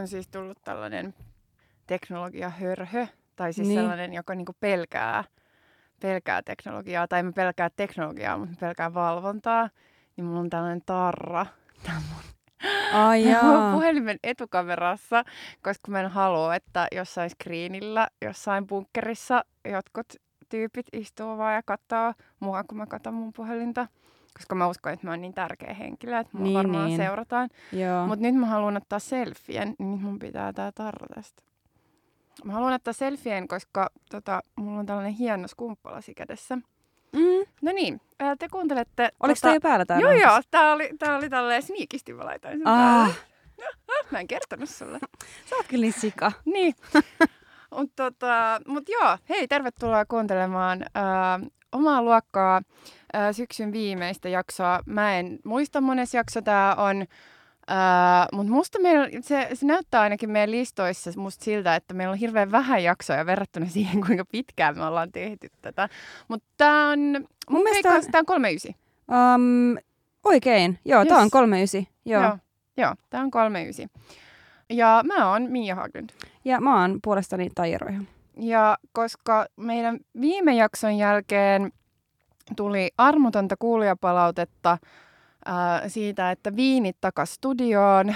on siis tullut tällainen teknologiahörhö, tai siis Niin. sellainen, joka niinku pelkää, pelkää teknologiaa, tai mä pelkää teknologiaa, mutta mä pelkään valvontaa, niin mulla on tällainen tarra tämän mun Ai jaa. puhelimen etukamerassa, koska mä en halua, että jossain screenillä, jossain bunkkerissa jotkut tyypit istuu vaan ja katsoo mua, kun mä katson mun puhelinta. Koska mä uskon, että mä oon niin tärkeä henkilö, että mua Niin, varmaan niin. seurataan. Mutta nyt mä haluan ottaa selfien, niin nyt mun pitää tää tarra tästä. Mä haluan ottaa selfien, koska tota, mulla on tällainen hieno skumppalasi kädessä. Mm. No niin, ää, te kuuntelette... Oliko tota, tämä jo päällä täällä? Joo, joo, tää oli, tää oli tälleen sniikisti, mä laitoin sen Ah. Mä en kertonut sulle. sä oot kyllä niin sika. Niin. Mutta tota, mut joo, hei, tervetuloa kuuntelemaan ää, omaa luokkaa ää, syksyn viimeistä jaksoa. Mä en muista monessa jakso tää on, mutta musta meillä, se, se näyttää ainakin meidän listoissa musta siltä, että meillä on hirveän vähän jaksoja verrattuna siihen, kuinka pitkään me ollaan tehty tätä. Mutta tää on, mun mielestä- mielestä tää on 39. Um, oikein. Joo, Yes. on 39. Joo. Joo, joo tää on 39. Ja mä oon Mia Haglund. Ja mä oon puolestani Taija. Ja koska meidän viime jakson jälkeen tuli armotonta kuulijapalautetta ää, siitä, että viinit takas studioon,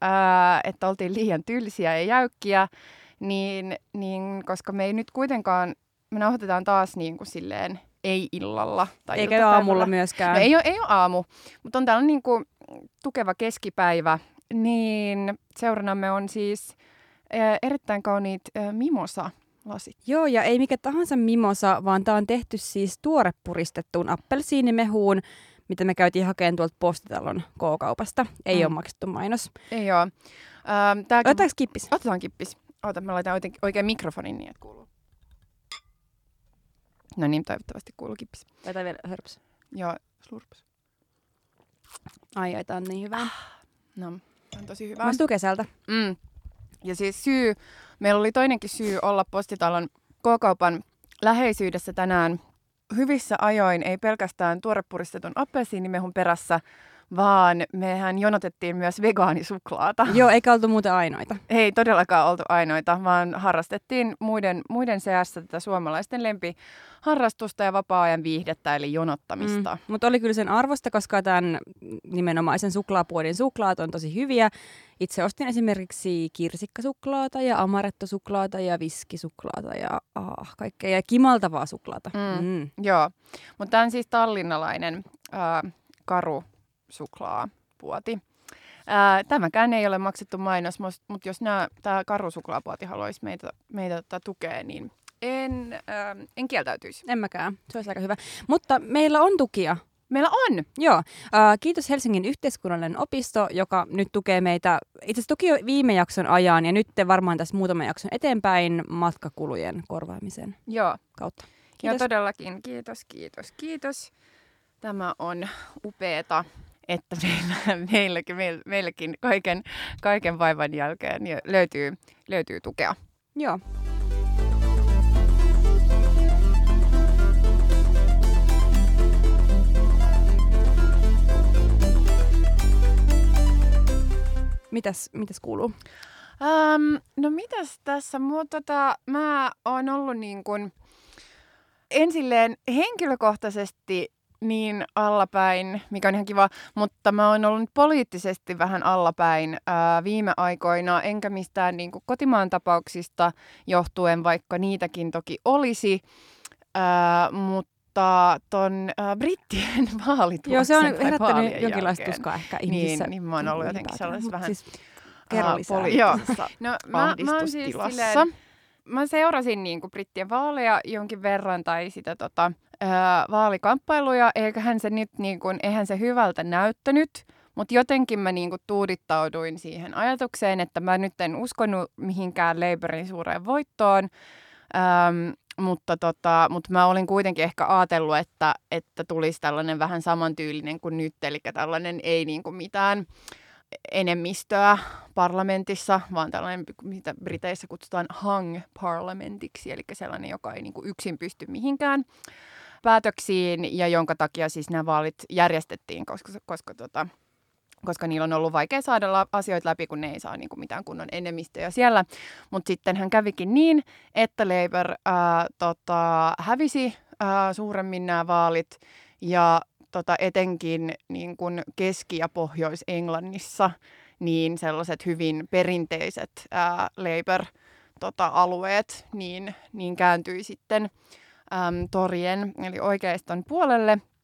ää, että oltiin liian tylsiä ja jäykkiä, niin, niin koska me ei nyt kuitenkaan, me nauhoitetaan taas niin kuin silleen ei illalla. Tai Eikä aamulla myöskään. No, ei, ole, ei ole aamu, mutta on tällainen niin kuin tukeva keskipäivä, niin seuranamme on siis erittäin kauniit ää, mimosa-lasit. Joo, ja ei mikä tahansa mimosa, vaan tää on tehty siis tuorepuristettuun appelsiinimehuun, mitä me käytiin hakemaan tuolta postitalon K-kaupasta. Ei Mm. ole maksettu mainos. Ei ole. Ähm, tääkin... Otetaanko kippis? Otetaan kippis. Ota, mä laitan oikein, oikein mikrofonin niin, että kuuluu. No niin, toivottavasti kuuluu kippis. Laita vielä hörps. Joo, slurps. Ai, ai, tää on niin hyvä. No, on tosi hyvä. Maistuu kesältä. Mm. Ja siis syy, meillä oli toinenkin syy olla postitalon K-kaupan läheisyydessä tänään hyvissä ajoin, ei pelkästään tuorepuristetun appelsiinimehun perässä, vaan mehän jonotettiin myös vegaanisuklaata. Joo, eikä oltu muuten ainoita. Ei todellakaan oltu ainoita, vaan harrastettiin muiden, muiden seassa tätä suomalaisten lempiharrastusta ja vapaa-ajan viihdettä, eli jonottamista. Mm. Mutta oli kyllä sen arvosta, koska tämän nimenomaisen suklaapuodin suklaat on tosi hyviä. Itse ostin esimerkiksi kirsikkasuklaata ja amarettosuklaata ja viskisuklaata ja ah, kaikkea. Ja kimaltavaa suklaata. Mm. Mm. Joo, mutta tämä on siis tallinnalainen ää, karu suklaapuoti. Ää, tämäkään ei ole maksettu mainos, mutta jos tämä karusuklaapuoti haluaisi meitä, meitä tota, tukea, niin en, ää, en kieltäytyisi. En mäkään. Se olisi aika hyvä. Mutta meillä on tukia. Meillä on! Joo. Äh, kiitos Helsingin yhteiskunnallinen opisto, joka nyt tukee meitä itse asiassa tuki jo viime jakson ajan ja nyt varmaan tässä muutaman jakson eteenpäin matkakulujen korvaamisen Joo, kautta. ja Kiitos. todellakin kiitos, kiitos, kiitos. Tämä on upeeta, että meillä, meilläkin, meil- meilläkin kaiken, kaiken vaivan jälkeen löytyy, löytyy tukea. Joo. Mitäs, mitäs kuuluu? Um, no mitäs tässä? Mua, tota, mä oon ollut niin kuin, en silleen henkilökohtaisesti niin allapäin, mikä on ihan kiva, mutta mä oon ollut poliittisesti vähän allapäin ää, viime aikoina, enkä mistään niin kuin kotimaan tapauksista johtuen, vaikka niitäkin toki olisi, ää, mutta ton ää, brittien vaalituloksen Joo, se on herättänyt jonkinlaista tuskaa ehkä Niin, ihmisissä. niin mä oon ollut jotenkin sellaisessa vähän Siis, kerro aa, lisää. poli- joo. No mä, mä oon siis silleen, mä seurasin niin kuin brittien vaaleja jonkin verran tai sitä tota, ää, vaalikamppailuja, eiköhän se nyt niin kuin, eihän se hyvältä näyttänyt, mutta jotenkin mä niin kuin tuudittauduin siihen ajatukseen, että mä nyt en uskonut mihinkään Labourin suureen voittoon, ähm, mutta, tota, mutta mä olin kuitenkin ehkä ajatellut, että, että tulisi tällainen vähän samantyylinen kuin nyt, eli tällainen ei niin kuin mitään enemmistöä parlamentissa, vaan tällainen, mitä Briteissä kutsutaan hung parlamentiksi, eli sellainen, joka ei niin kuin yksin pysty mihinkään päätöksiin, ja jonka takia siis nämä vaalit järjestettiin, koska, koska tota, koska niillä on ollut vaikea saada asioita läpi, kun ne ei saa niin kuin mitään kunnon enemmistöjä siellä. Mutta sitten hän kävikin niin, että Labour ää, tota, hävisi ää, suuremmin nämä vaalit ja tota, etenkin niin kuin Keski- ja Pohjois-Englannissa niin sellaiset hyvin perinteiset ää, Labour-alueet tota, niin, niin kääntyi sitten äm, torien eli oikeiston puolelle –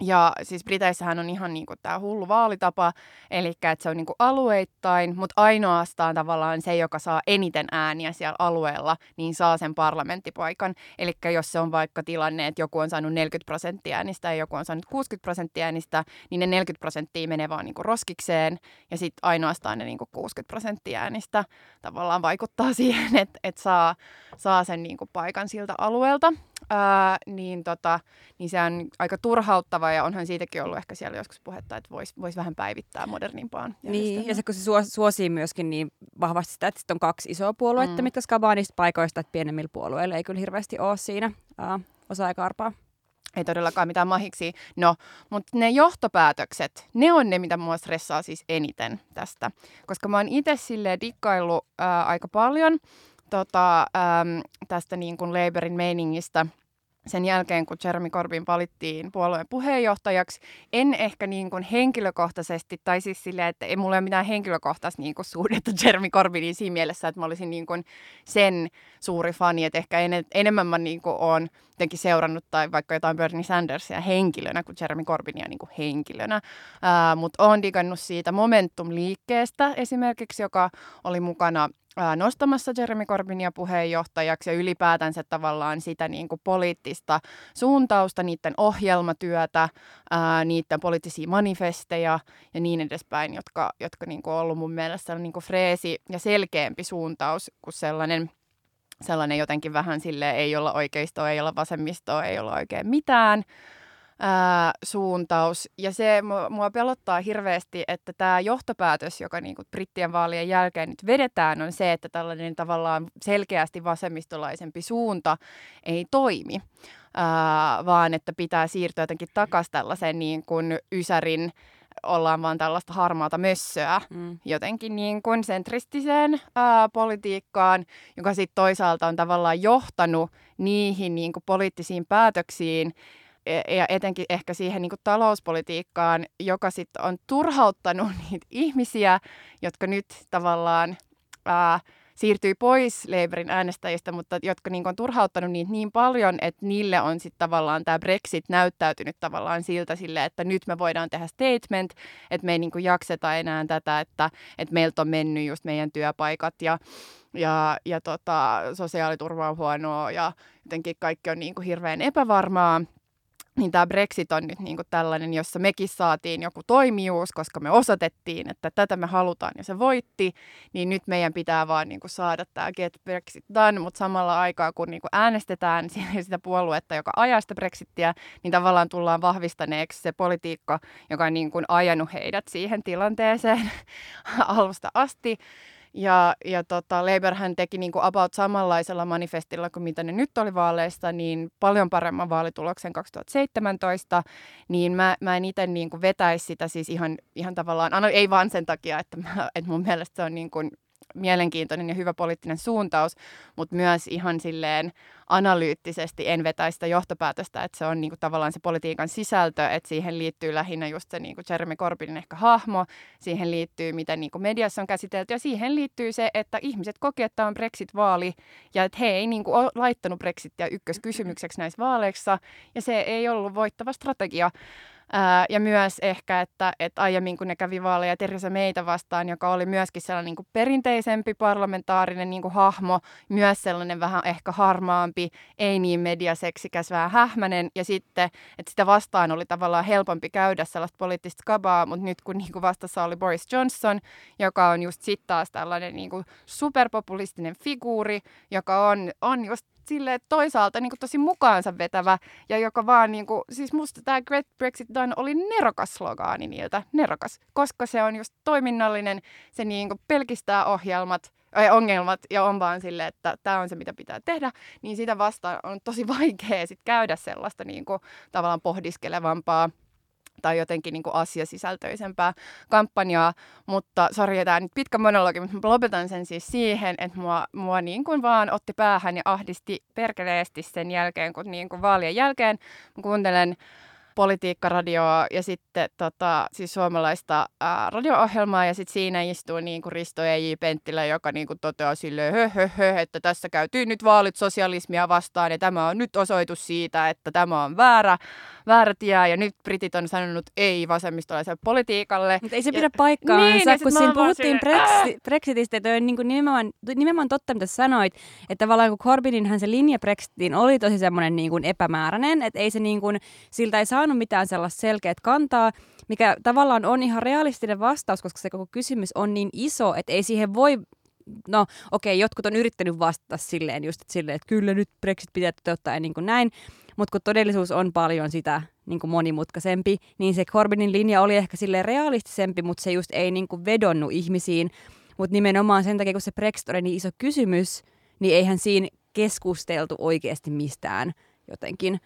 ja siis Briteissähän on ihan niin tämä hullu vaalitapa, eli että se on niin alueittain, mutta ainoastaan tavallaan se, joka saa eniten ääniä siellä alueella, niin saa sen parlamenttipaikan. Eli jos se on vaikka tilanne, että joku on saanut 40 prosenttia äänistä ja joku on saanut 60 prosenttia äänistä, niin ne 40 prosenttia menee vaan niin roskikseen ja sitten ainoastaan ne niin 60 prosenttia äänistä tavallaan vaikuttaa siihen, että, että saa, saa sen niin paikan siltä alueelta. Ää, niin, tota, niin se on aika turhauttava ja onhan siitäkin ollut ehkä siellä joskus puhetta, että voisi vois vähän päivittää modernimpaan Niin, ja se kun se suosii myöskin niin vahvasti sitä, että on kaksi isoa puoluetta, mm. mitkä skabaa niistä paikoista, että pienemmillä puolueilla ei kyllä hirveästi ole siinä ää, osaa karpaa. Ei todellakaan mitään mahiksi. No, mutta ne johtopäätökset, ne on ne, mitä mua stressaa siis eniten tästä. Koska mä oon itse silleen dikkaillut ää, aika paljon tota, äm, tästä niin kuin Labourin meiningistä sen jälkeen, kun Jeremy Corbyn valittiin puolueen puheenjohtajaksi. En ehkä niin kuin henkilökohtaisesti, tai siis silleen, että ei mulla ole mitään henkilökohtaista niin kuin suhdetta Jeremy Corbyniin siinä mielessä, että mä olisin niin kuin sen suuri fani, että ehkä en, enemmän mä niin kuin olen jotenkin seurannut tai vaikka jotain Bernie Sandersia henkilönä kuin Jeremy Corbynia niin kuin henkilönä. Mutta olen digannut siitä Momentum-liikkeestä esimerkiksi, joka oli mukana nostamassa Jeremy Corbynia puheenjohtajaksi ja ylipäätänsä tavallaan sitä niin kuin poliittista suuntausta, niiden ohjelmatyötä, ää, niiden poliittisia manifesteja ja niin edespäin, jotka, jotka niin kuin on ollut mun mielestä niin kuin freesi ja selkeämpi suuntaus kuin sellainen sellainen jotenkin vähän sille ei olla oikeistoa, ei olla vasemmistoa, ei olla oikein mitään ää, suuntaus. Ja se mua, mua pelottaa hirveästi, että tämä johtopäätös, joka niinku brittien vaalien jälkeen nyt vedetään, on se, että tällainen tavallaan selkeästi vasemmistolaisempi suunta ei toimi, ää, vaan että pitää siirtyä jotenkin takaisin tällaiseen niin kuin Ysärin ollaan vaan tällaista harmaata mössöä mm. jotenkin niin kuin sentristiseen ää, politiikkaan, joka sitten toisaalta on tavallaan johtanut niihin niin kuin poliittisiin päätöksiin, ja etenkin ehkä siihen niin talouspolitiikkaan, joka sitten on turhauttanut niitä ihmisiä, jotka nyt tavallaan ää, siirtyy pois Labourin äänestäjistä, mutta jotka niin on turhauttanut niitä niin paljon, että niille on sitten tavallaan tämä Brexit näyttäytynyt tavallaan siltä sille, että nyt me voidaan tehdä statement, että me ei niin jakseta enää tätä, että, että meiltä on mennyt just meidän työpaikat ja ja, ja tota, sosiaaliturva on huonoa ja jotenkin kaikki on niin kuin hirveän epävarmaa niin tämä Brexit on nyt niin kuin tällainen, jossa mekin saatiin joku toimijuus, koska me osoitettiin, että tätä me halutaan ja se voitti, niin nyt meidän pitää vaan niin kuin saada tämä Get Brexit done, mutta samalla aikaa kun niin kuin äänestetään sitä puoluetta, joka ajaa sitä Brexittiä, niin tavallaan tullaan vahvistaneeksi se politiikka, joka on niin kuin ajanut heidät siihen tilanteeseen alusta asti. Ja, ja tota, hän teki niin kuin about samanlaisella manifestilla kuin mitä ne nyt oli vaaleista, niin paljon paremman vaalituloksen 2017, niin mä, mä en itse niin vetäisi sitä siis ihan, ihan tavallaan, ei vaan sen takia, että, mä, että mun mielestä se on niin kuin mielenkiintoinen ja hyvä poliittinen suuntaus, mutta myös ihan silleen analyyttisesti en vetäisi sitä johtopäätöstä, että se on niinku tavallaan se politiikan sisältö, että siihen liittyy lähinnä just se niinku Jeremy Corbynin ehkä hahmo, siihen liittyy mitä niinku mediassa on käsitelty ja siihen liittyy se, että ihmiset koki, että on Brexit-vaali ja että he ei niinku ole laittanut Brexitia ykköskysymykseksi näissä vaaleissa ja se ei ollut voittava strategia. Ää, ja myös ehkä, että, että aiemmin kun ne kävi vaaleja Teresa meitä vastaan, joka oli myöskin sellainen niin kuin perinteisempi parlamentaarinen niin kuin hahmo, myös sellainen vähän ehkä harmaampi, ei niin mediaseksikäs, vähän hähmänen. Ja sitten, että sitä vastaan oli tavallaan helpompi käydä sellaista poliittista kabaa, mutta nyt kun niin kuin vastassa oli Boris Johnson, joka on just sitten taas tällainen niin kuin superpopulistinen figuuri, joka on, on just sille toisaalta niin kuin tosi mukaansa vetävä ja joka vaan, niin kuin, siis musta tämä Great Brexit Done oli nerokas slogaani niiltä, nerokas, koska se on just toiminnallinen, se niin kuin pelkistää ohjelmat, tai ongelmat ja on vaan silleen, että tämä on se, mitä pitää tehdä, niin sitä vastaan on tosi vaikea sit käydä sellaista niin kuin, tavallaan pohdiskelevampaa tai jotenkin niin kuin asiasisältöisempää kampanjaa. Mutta sori, tämä nyt pitkä monologi, mutta mä lopetan sen siis siihen, että mua, mua niin kuin vaan otti päähän ja ahdisti perkeleesti sen jälkeen, kun niin kuin vaalien jälkeen mä kuuntelen politiikkaradioa ja sitten tota, siis suomalaista ää, radio-ohjelmaa ja sitten siinä istuu niin kuin Risto E.J. Penttilä, joka niin kuin toteaa silleen, hö, hö, hö, että tässä käytyy nyt vaalit sosialismia vastaan ja tämä on nyt osoitus siitä, että tämä on väärä, väärä tie ja nyt britit on sanonut ei vasemmistolaiselle politiikalle. Mutta ei se pidä paikkaansa, niin, kun siinä puhuttiin Brexit, Brexitistä, että on niin kuin nimenomaan, nimenomaan totta, mitä sanoit, että tavallaan kun Corbyninhän se linja Brexitiin oli tosi semmoinen niin kuin epämääräinen, että ei se niin kuin, siltä ei saanut mitään sellaista selkeät kantaa, mikä tavallaan on ihan realistinen vastaus, koska se koko kysymys on niin iso, että ei siihen voi no okei, okay, jotkut on yrittänyt vastata silleen just että silleen, että kyllä nyt Brexit pitää toteuttaa ja niin kuin näin, mutta kun todellisuus on paljon sitä niin kuin monimutkaisempi, niin se Corbynin linja oli ehkä sille realistisempi, mutta se just ei niin kuin vedonnut ihmisiin. Mutta nimenomaan sen takia, kun se Brexit oli niin iso kysymys, niin eihän siinä keskusteltu oikeasti mistään jotenkin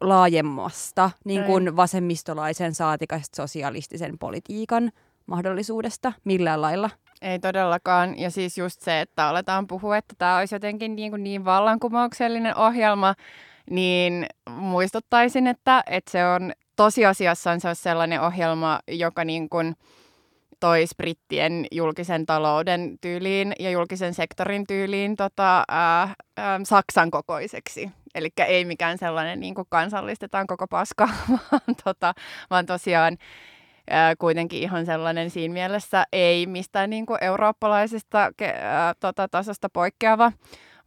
laajemmasta niin kuin vasemmistolaisen saatikasta sosialistisen politiikan mahdollisuudesta millään lailla. Ei todellakaan. Ja siis just se, että aletaan puhua, että tämä olisi jotenkin niin, kuin niin vallankumouksellinen ohjelma, niin muistuttaisin, että, että se on tosiasiassa se on sellainen ohjelma, joka niin kuin toisi brittien julkisen talouden tyyliin ja julkisen sektorin tyyliin tota, ää, ää, Saksan kokoiseksi. Eli ei mikään sellainen niin kuin kansallistetaan koko paska, vaan, tota, vaan tosiaan kuitenkin ihan sellainen siinä mielessä ei mistään niin kuin eurooppalaisesta ää, tota, tasosta poikkeava,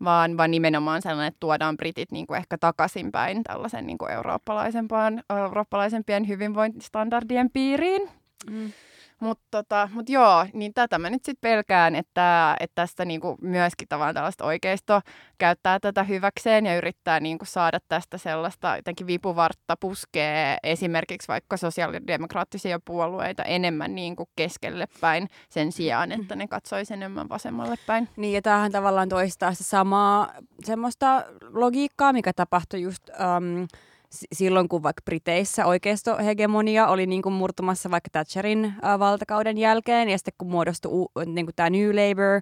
vaan, vaan nimenomaan sellainen, että tuodaan britit niin kuin ehkä takaisinpäin tällaisen niin kuin eurooppalaisempaan, eurooppalaisempien hyvinvointistandardien piiriin. Mm. Mutta tota, mut joo, niin tätä mä nyt sitten pelkään, että, että tästä niinku myöskin tavallaan tällaista oikeisto käyttää tätä hyväkseen ja yrittää niinku saada tästä sellaista jotenkin vipuvartta puskee esimerkiksi vaikka sosiaalidemokraattisia puolueita enemmän niinku keskelle päin sen sijaan, että ne katsoisi enemmän vasemmalle päin. Niin ja tämähän tavallaan toistaa se samaa semmoista logiikkaa, mikä tapahtui just... Um, silloin, kun vaikka Briteissä oikeistohegemonia oli niin kuin murtumassa vaikka Thatcherin valtakauden jälkeen, ja sitten kun muodostui u, niin kuin tämä New Labour,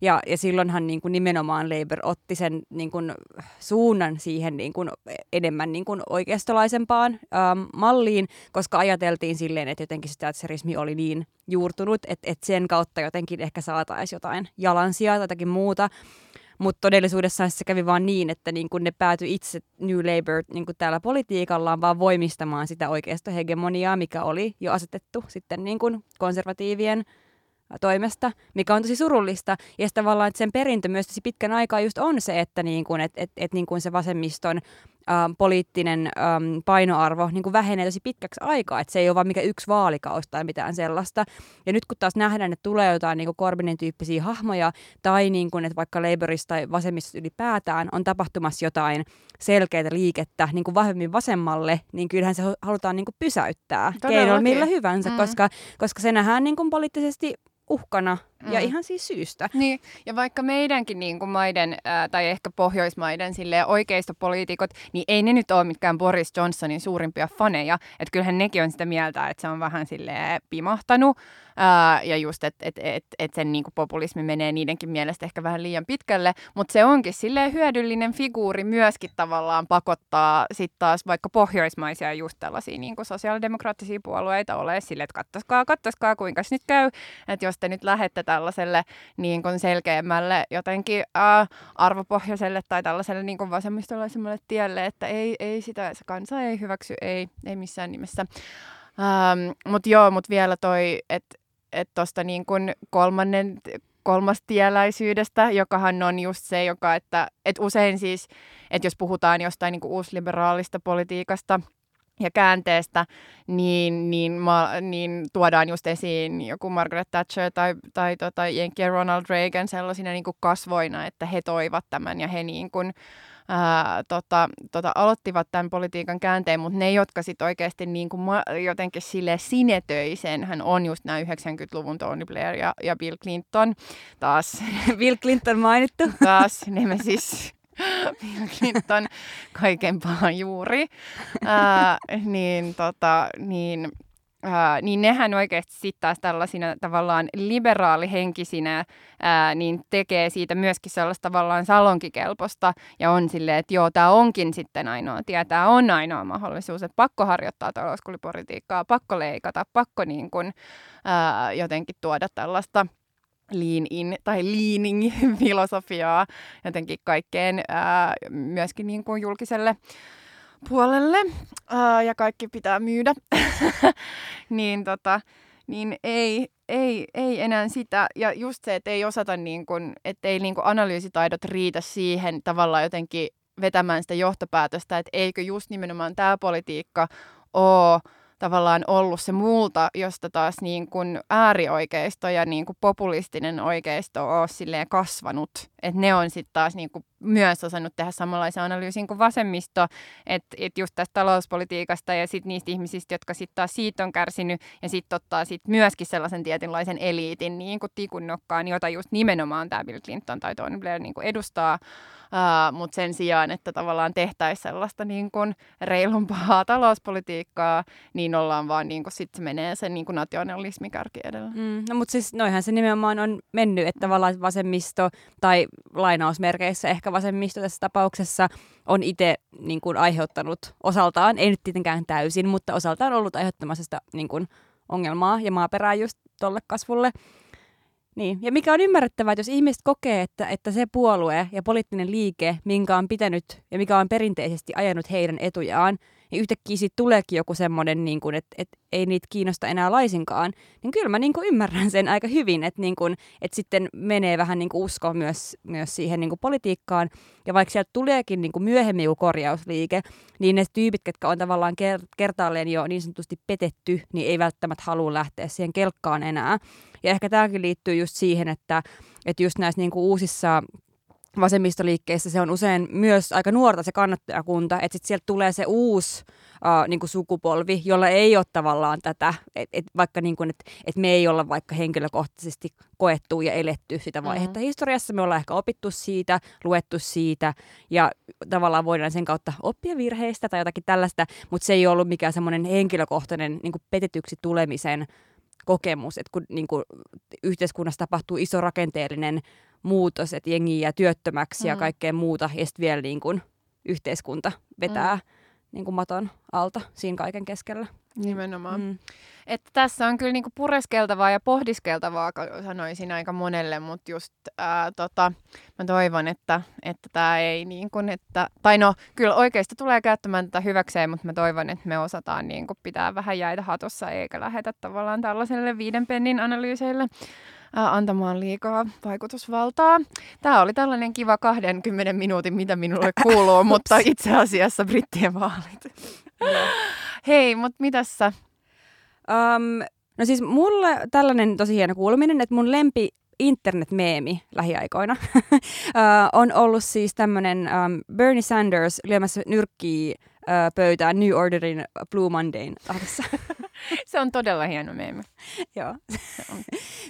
ja, ja silloinhan niin kuin nimenomaan Labour otti sen niin kuin suunnan siihen niin kuin enemmän niin kuin oikeistolaisempaan ähm, malliin, koska ajateltiin silleen, että jotenkin se Thatcherismi oli niin juurtunut, että, että sen kautta jotenkin ehkä saataisiin jotain jalansia tai jotakin muuta. Mutta todellisuudessa se kävi vaan niin, että niin kun ne päätyi itse New Labour niin kun täällä politiikallaan vaan voimistamaan sitä hegemoniaa, mikä oli jo asetettu sitten niin kun konservatiivien toimesta, mikä on tosi surullista. Ja tavallaan että sen perintö myös pitkän aikaa just on se, että niin kun, et, et, et niin kun se vasemmiston ähm, poliittinen ähm, painoarvo niin kuin vähenee tosi pitkäksi aikaa, että se ei ole vain mikä yksi vaalikaus tai mitään sellaista. Ja nyt kun taas nähdään, että tulee jotain niin kuin Corbynin tyyppisiä hahmoja, tai niin kuin, että vaikka Labourista tai vasemmista ylipäätään on tapahtumassa jotain selkeää liikettä niin kuin vahvemmin vasemmalle, niin kyllähän se halutaan niin kuin pysäyttää keinoilla millä hyvänsä, mm. koska, koska se nähdään niin kuin poliittisesti uhkana mm. ja ihan siis syystä. Niin, ja vaikka meidänkin niin kuin maiden ää, tai ehkä Pohjoismaiden poliitikot, niin ei ne nyt ole mitkään Boris Johnsonin suurimpia faneja. Että kyllähän nekin on sitä mieltä, että se on vähän sille pimahtanut ää, ja just, että et, et, et sen niin kuin populismi menee niidenkin mielestä ehkä vähän liian pitkälle, mutta se onkin silleen hyödyllinen figuuri myöskin tavallaan pakottaa sitten taas vaikka pohjoismaisia just tällaisia niin kuin sosiaalidemokraattisia puolueita ole sille, että kattoskaa, kattoskaa, kuinka nyt käy, että jos te nyt lähette tällaiselle niin kuin selkeämmälle jotenkin ää, arvopohjaiselle tai tällaiselle niin kuin vasemmistolaisemmalle tielle, että ei, ei sitä, se kansa ei hyväksy, ei, ei missään nimessä. Ähm, mutta joo, mutta vielä toi, että että tuosta niin kuin kolmannen, kolmastieläisyydestä, jokahan on just se, joka, että, että usein siis, että jos puhutaan jostain niin kuin uusliberaalista politiikasta ja käänteestä, niin, niin, ma, niin tuodaan just esiin joku Margaret Thatcher tai, tai tota, Jenkki Ronald Reagan sellaisina niin kuin kasvoina, että he toivat tämän ja he niin kuin, ää, tota, tota, aloittivat tämän politiikan käänteen, mutta ne, jotka sitten oikeasti niin kuin ma- jotenkin sille sinetöi sen, hän on just nämä 90-luvun Tony Blair ja, ja Bill Clinton. Taas Bill Clinton mainittu. Taas Nemesis Bill Clinton kaiken pahan juuri, ää, niin, tota, niin Ää, niin nehän oikeasti sitten taas tällaisina tavallaan liberaalihenkisinä ää, niin tekee siitä myöskin sellaista tavallaan salonkikelposta ja on silleen, että joo, tämä onkin sitten ainoa tie, tämä on ainoa mahdollisuus, että pakko harjoittaa talouskulipolitiikkaa, pakko leikata, pakko niin kun, ää, jotenkin tuoda tällaista lean in tai leaning filosofiaa jotenkin kaikkeen ää, myöskin niin kuin julkiselle puolelle ää, ja kaikki pitää myydä, niin, tota, niin ei, ei, ei enää sitä. Ja just se, että ei osata, niin kun, että ei niin kun analyysitaidot riitä siihen tavallaan jotenkin vetämään sitä johtopäätöstä, että eikö just nimenomaan tämä politiikka ole tavallaan ollut se muulta, josta taas niin kuin äärioikeisto ja niin kuin populistinen oikeisto on silleen kasvanut. Että ne on sitten taas niin kuin myös osannut tehdä samanlaisen analyysin kuin vasemmisto, että et just tästä talouspolitiikasta ja sitten niistä ihmisistä, jotka sitten taas siitä on kärsinyt ja sitten ottaa sitten myöskin sellaisen tietynlaisen eliitin niin kuin tikunnokkaan, jota just nimenomaan tämä Bill Clinton tai Tony Blair niin kuin edustaa, uh, mutta sen sijaan, että tavallaan tehtäisiin sellaista niin kuin reilumpaa talouspolitiikkaa, niin ollaan vaan niin kuin sitten se menee sen niin kuin nationalismi kärki edellä. Mm, no mutta siis noihän se nimenomaan on mennyt, että tavallaan vasemmisto tai lainausmerkeissä ehkä vasemmisto tässä tapauksessa on itse niin kuin, aiheuttanut osaltaan, ei nyt tietenkään täysin, mutta osaltaan ollut aiheuttamassa sitä niin kuin, ongelmaa ja maaperää just tolle kasvulle. Niin. Ja mikä on ymmärrettävää, että jos ihmiset kokee, että, että se puolue ja poliittinen liike, minkä on pitänyt ja mikä on perinteisesti ajanut heidän etujaan, niin yhtäkkiä siitä tuleekin joku semmoinen, niin kuin, että, että ei niitä kiinnosta enää laisinkaan, niin kyllä mä niin kuin ymmärrän sen aika hyvin, että, niin kuin, että sitten menee vähän niin kuin usko myös, myös siihen niin kuin politiikkaan. Ja vaikka sieltä tuleekin niin kuin myöhemmin joku korjausliike, niin ne tyypit, jotka on tavallaan kertaalleen jo niin sanotusti petetty, niin ei välttämättä halua lähteä siihen kelkkaan enää. Ja ehkä tämäkin liittyy just siihen, että, että just näissä niin kuin uusissa vasemmistoliikkeissä se on usein myös aika nuorta se kannattajakunta, että sitten sieltä tulee se uusi uh, niin kuin sukupolvi, jolla ei ole tavallaan tätä, että et vaikka niin kuin, et, et me ei olla vaikka henkilökohtaisesti koettu ja eletty sitä mm-hmm. vaihetta mm-hmm. historiassa, me ollaan ehkä opittu siitä, luettu siitä ja tavallaan voidaan sen kautta oppia virheistä tai jotakin tällaista, mutta se ei ollut mikään semmoinen henkilökohtainen niin kuin petetyksi tulemisen kokemus, että kun niin kuin, yhteiskunnassa tapahtuu iso rakenteellinen muutos, että jengi jää työttömäksi mm. ja kaikkea muuta, ja sitten vielä niin kuin, yhteiskunta vetää mm. niin kuin maton alta siinä kaiken keskellä. Nimenomaan. Mm. Että tässä on kyllä niinku pureskeltavaa ja pohdiskeltavaa, sanoisin aika monelle, mutta just ää, tota, mä toivon, että että tämä ei niin kuin, että, tai no kyllä oikeasti tulee käyttämään tätä hyväkseen, mutta mä toivon, että me osataan niin kuin, pitää vähän jäitä hatossa eikä lähetä tavallaan tällaiselle viiden pennin analyyseille antamaan liikaa vaikutusvaltaa. Tämä oli tällainen kiva 20 minuutin, mitä minulle kuuluu, mutta itse asiassa brittien vaalit. Hei, mutta mitäs sä? Um, no siis mulle tällainen tosi hieno kuuluminen, että mun lempi internet-meemi lähiaikoina uh, on ollut siis tämmöinen um, Bernie Sanders lyömässä nyrkkiä pöytään New Orderin Blue Mondayn tahdessa. se on todella hieno meemi. Joo.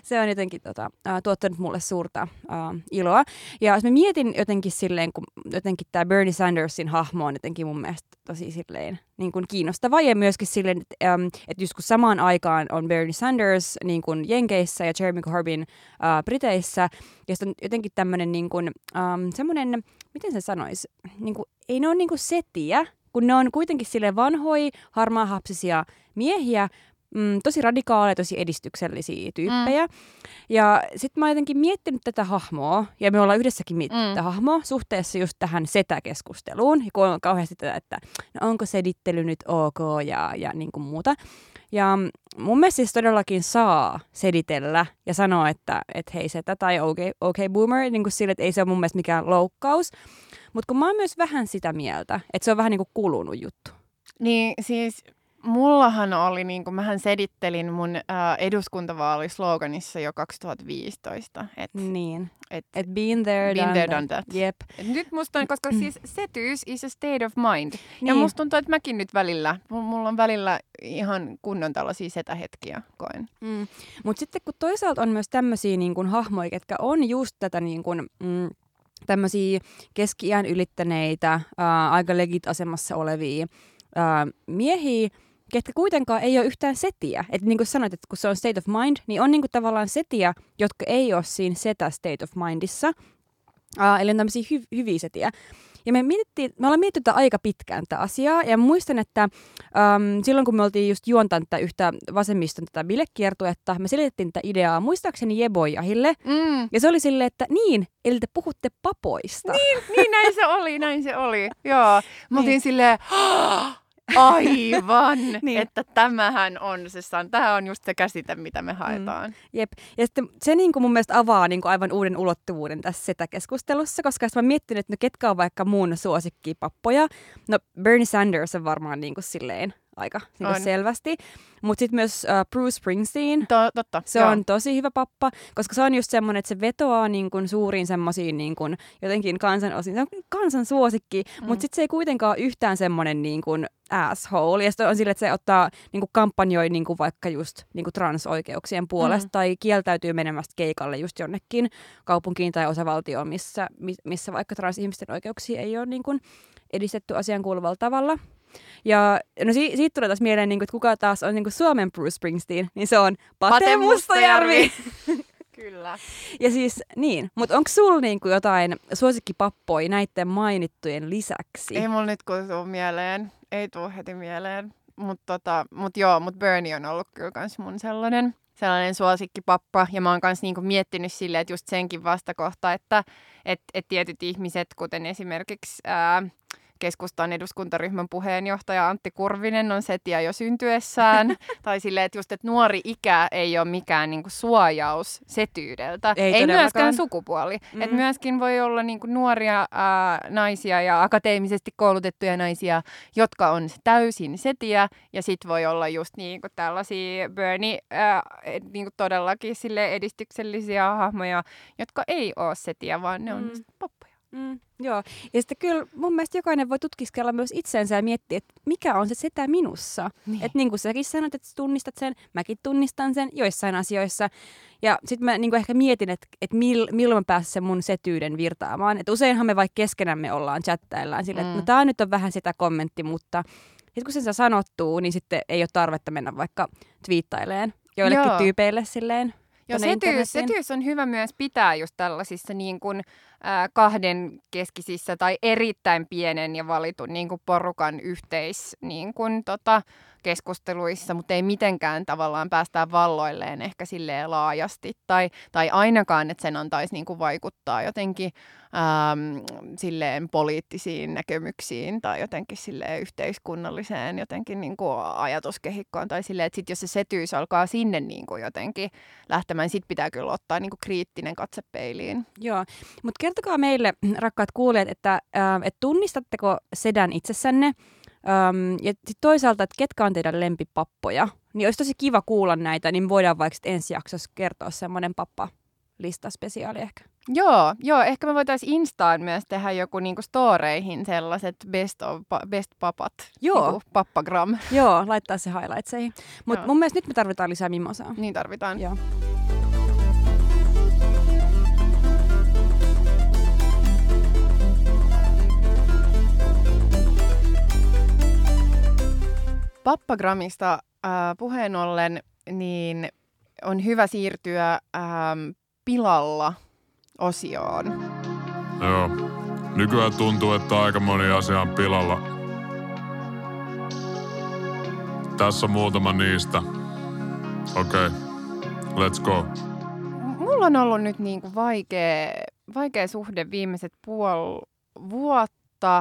se on jotenkin tota, tuottanut mulle suurta uh, iloa. Ja jos mä mietin jotenkin silleen, kun jotenkin tämä Bernie Sandersin hahmo on jotenkin mun mielestä tosi silleen niin kuin kiinnostava. Ja myöskin silleen, että, um, että just kun samaan aikaan on Bernie Sanders niin kuin Jenkeissä ja Jeremy Corbyn uh, Briteissä, ja sitten on jotenkin tämmöinen niin kuin, um, semmoinen, miten se sanoisi, niin kuin, ei ne ole niin kuin setiä, kun ne on kuitenkin sille vanhoja, harmaahapsisia miehiä, mm, tosi radikaaleja, tosi edistyksellisiä tyyppejä. Mm. Ja sitten mä oon jotenkin miettinyt tätä hahmoa, ja me ollaan yhdessäkin miettinyt mm. tätä hahmoa suhteessa just tähän setäkeskusteluun, kun on kauheasti tätä, että no onko sedittely nyt ok ja, ja niin kuin muuta. Ja mun mielestä siis todellakin saa seditellä ja sanoa, että et hei setä tai okay, okay boomer, niin kuin sille, että ei se ole mun mielestä mikään loukkaus. Mutta kun mä oon myös vähän sitä mieltä, että se on vähän niin kuin kulunut juttu. Niin siis mullahan oli, niin kuin mähän sedittelin mun ää, eduskuntavaalisloganissa jo 2015. Et, niin. Et, et been there, been done, there, that. done that. Yep. Et nyt musta on, koska siis setyys is a state of mind. Niin. Ja musta tuntuu, että mäkin nyt välillä, mulla on välillä ihan kunnon tällaisia setähetkiä koen. Mm. Mutta sitten kun toisaalta on myös tämmöisiä niin hahmoja, ketkä on just tätä niin kuin, mm, tämmöisiä keski-iän ylittäneitä, ää, aika legit asemassa olevia ää, miehiä, ketkä kuitenkaan ei ole yhtään setiä. Että niin kuin sanoit, että kun se on state of mind, niin on niin kuin tavallaan setiä, jotka ei ole siinä setä state of mindissa. Uh, eli on tämmöisiä hy- hyviä setiä. Ja me, mietittiin, me ollaan mietitty aika pitkään tätä asiaa, ja muistan, että um, silloin kun me oltiin just juontanut tätä yhtä vasemmiston tätä bilekiertuetta, me selitettiin tätä ideaa muistaakseni Jebojahille, mm. ja se oli silleen, että niin, eli te puhutte papoista. Niin, niin näin se oli, näin se oli, joo. Mä niin. silleen, Aivan, niin. että tämähän on se, tämä on just se käsite, mitä me haetaan. Mm. Jep, ja sitten se niin kuin mun mielestä avaa niin kuin aivan uuden ulottuvuuden tässä sitä keskustelussa, koska mä miettinyt, että no ketkä on vaikka muun suosikkipappoja. No Bernie Sanders on varmaan niin kuin silleen aika niin selvästi. Mutta sitten myös uh, Bruce Springsteen, to, totta, se joo. on tosi hyvä pappa, koska se on just semmoinen, että se vetoaa niin kun suuriin semmoisiin niin kun jotenkin kansan osiin. Se on kansan suosikki, mm. mutta sitten se ei kuitenkaan ole yhtään semmoinen niin kun asshole. Ja sitten on sille, että se ottaa niin kuin kampanjoi niin kuin vaikka just niin kuin transoikeuksien puolesta mm. tai kieltäytyy menemästä keikalle just jonnekin kaupunkiin tai osavaltioon, missä, missä vaikka transihmisten oikeuksia ei ole niin kuin edistetty asian kuuluvalla tavalla. Ja no si- siitä tulee taas mieleen, niin kuin, että kuka taas on niin kuin Suomen Bruce Springsteen, niin se on Pate, Pate Mustajärvi. Kyllä. Ja siis niin, mutta onko sulla niinku jotain suosikkipappoja näiden mainittujen lisäksi? Ei mulla nyt kun tuu mieleen, ei tuu heti mieleen. Mutta tota, mut joo, mut Bernie on ollut kyllä kans mun sellainen, sellainen suosikkipappa. Ja mä oon kans niinku miettinyt silleen, että just senkin vastakohta, että et, et tietyt ihmiset, kuten esimerkiksi ää, keskustan eduskuntaryhmän puheenjohtaja Antti Kurvinen on setiä jo syntyessään. tai silleen, että just, että nuori ikä ei ole mikään niinku suojaus setyydeltä. Ei, ei myöskään sukupuoli. Mm. Et myöskin voi olla niinku nuoria ää, naisia ja akateemisesti koulutettuja naisia, jotka on täysin setiä. Ja sitten voi olla just niinku tällaisia Bernie ää, niinku todellakin sille edistyksellisiä hahmoja, jotka ei ole setiä, vaan ne on mm. poppoja. Mm, joo, ja sitten kyllä mun mielestä jokainen voi tutkiskella myös itseensä ja miettiä, että mikä on se setä minussa. Niin. Että niin kuin säkin sanot, että tunnistat sen, mäkin tunnistan sen joissain asioissa. Ja sitten mä niin kuin ehkä mietin, että, että mil, milloin mä pääsen sen mun setyyden virtaamaan. Että useinhan me vaikka keskenämme ollaan chattaillaan sille, mm. että no tää nyt on vähän sitä kommentti, mutta sitten kun sen saa sanottua, niin sitten ei ole tarvetta mennä vaikka twiittaileen joillekin Joo. tyypeille silleen. Joo, setyys, setyys on hyvä myös pitää just tällaisissa niin kuin, äh, kahden keskisissä tai erittäin pienen ja valitun niin kuin porukan yhteis niin kuin, tota, keskusteluissa, mutta ei mitenkään tavallaan päästään valloilleen ehkä silleen laajasti. Tai, tai ainakaan, että sen antaisi niin kuin vaikuttaa jotenkin ähm, silleen poliittisiin näkemyksiin tai jotenkin silleen yhteiskunnalliseen jotenkin niin kuin ajatuskehikkoon tai silleen, että sit jos se setyys alkaa sinne niin kuin jotenkin lähtemään, sit pitää kyllä ottaa niin kuin kriittinen katse peiliin. Joo, mutta kertokaa meille, rakkaat kuulijat, että, äh, että tunnistatteko sedän itsessänne Öm, ja sit toisaalta, että ketkä on teidän lempipappoja, niin olisi tosi kiva kuulla näitä, niin voidaan vaikka ensi jaksossa kertoa semmoinen pappa listaspesiaali ehkä. Joo, joo, ehkä me voitaisiin Instaan myös tehdä joku niinku storeihin sellaiset best, of, best papat, joo. Niinku pappagram. Joo, laittaa se highlightseihin. Mutta mun mielestä nyt me tarvitaan lisää mimosaa. Niin tarvitaan. Joo. Pappagramista äh, puheen ollen, niin on hyvä siirtyä äh, pilalla osioon. Joo. Nykyään tuntuu, että aika moni asia on pilalla. Tässä on muutama niistä. Okei, okay. let's go. Mulla on ollut nyt niinku vaikea, vaikea suhde viimeiset puoli vuotta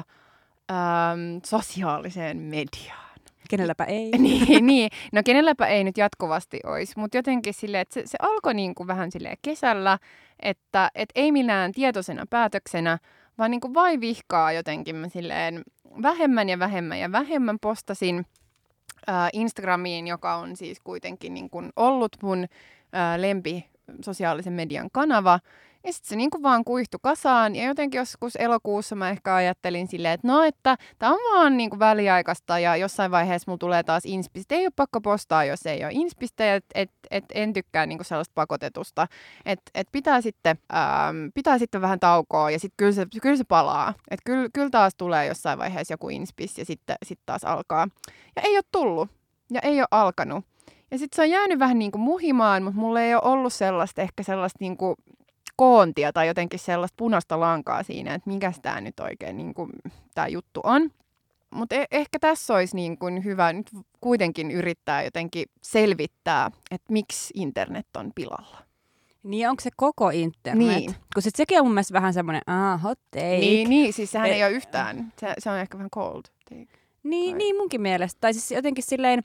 ähm, sosiaaliseen mediaan. Kenelläpä ei. niin, niin, no kenelläpä ei nyt jatkuvasti olisi, mutta jotenkin silleen, että se, se alkoi niin kuin vähän silleen kesällä, että et ei millään tietoisena päätöksenä, vaan niin kuin vai vihkaa jotenkin. Mä silleen vähemmän ja vähemmän ja vähemmän postasin äh, Instagramiin, joka on siis kuitenkin niin kuin ollut mun äh, lempi sosiaalisen median kanava, Ja sitten se niinku vaan kuihtu kasaan. Ja jotenkin joskus elokuussa mä ehkä ajattelin silleen, että no, että tämä on vaan niinku väliaikaista ja jossain vaiheessa mulla tulee taas inspiste. Ei ole pakko postaa, jos ei ole inspiste. Että et, et en tykkää niinku sellaista pakotetusta. Että et pitää, sitten, ähm, pitää sitten vähän taukoa ja sitten kyllä se, kyllä se palaa. Että kyllä, kyllä taas tulee jossain vaiheessa joku inspis ja sitten sit taas alkaa. Ja ei ole tullut ja ei ole alkanut. Ja sitten se on jäänyt vähän niin kuin muhimaan, mutta mulla ei ole ollut sellaista, ehkä sellaista niin kuin koontia tai jotenkin sellaista punaista lankaa siinä, että mikä tämä nyt oikein niin kuin, tämä juttu on. Mutta e- ehkä tässä olisi niin kuin hyvä nyt kuitenkin yrittää jotenkin selvittää, että miksi internet on pilalla. Niin, onko se koko internet? Niin. Kun sit sekin on mun mielestä vähän semmoinen, ah, hot take. Niin, niin siis sehän e- ei ole yhtään. Se, se on ehkä vähän cold take. Niin, niin munkin mielestä. Tai siis jotenkin silleen,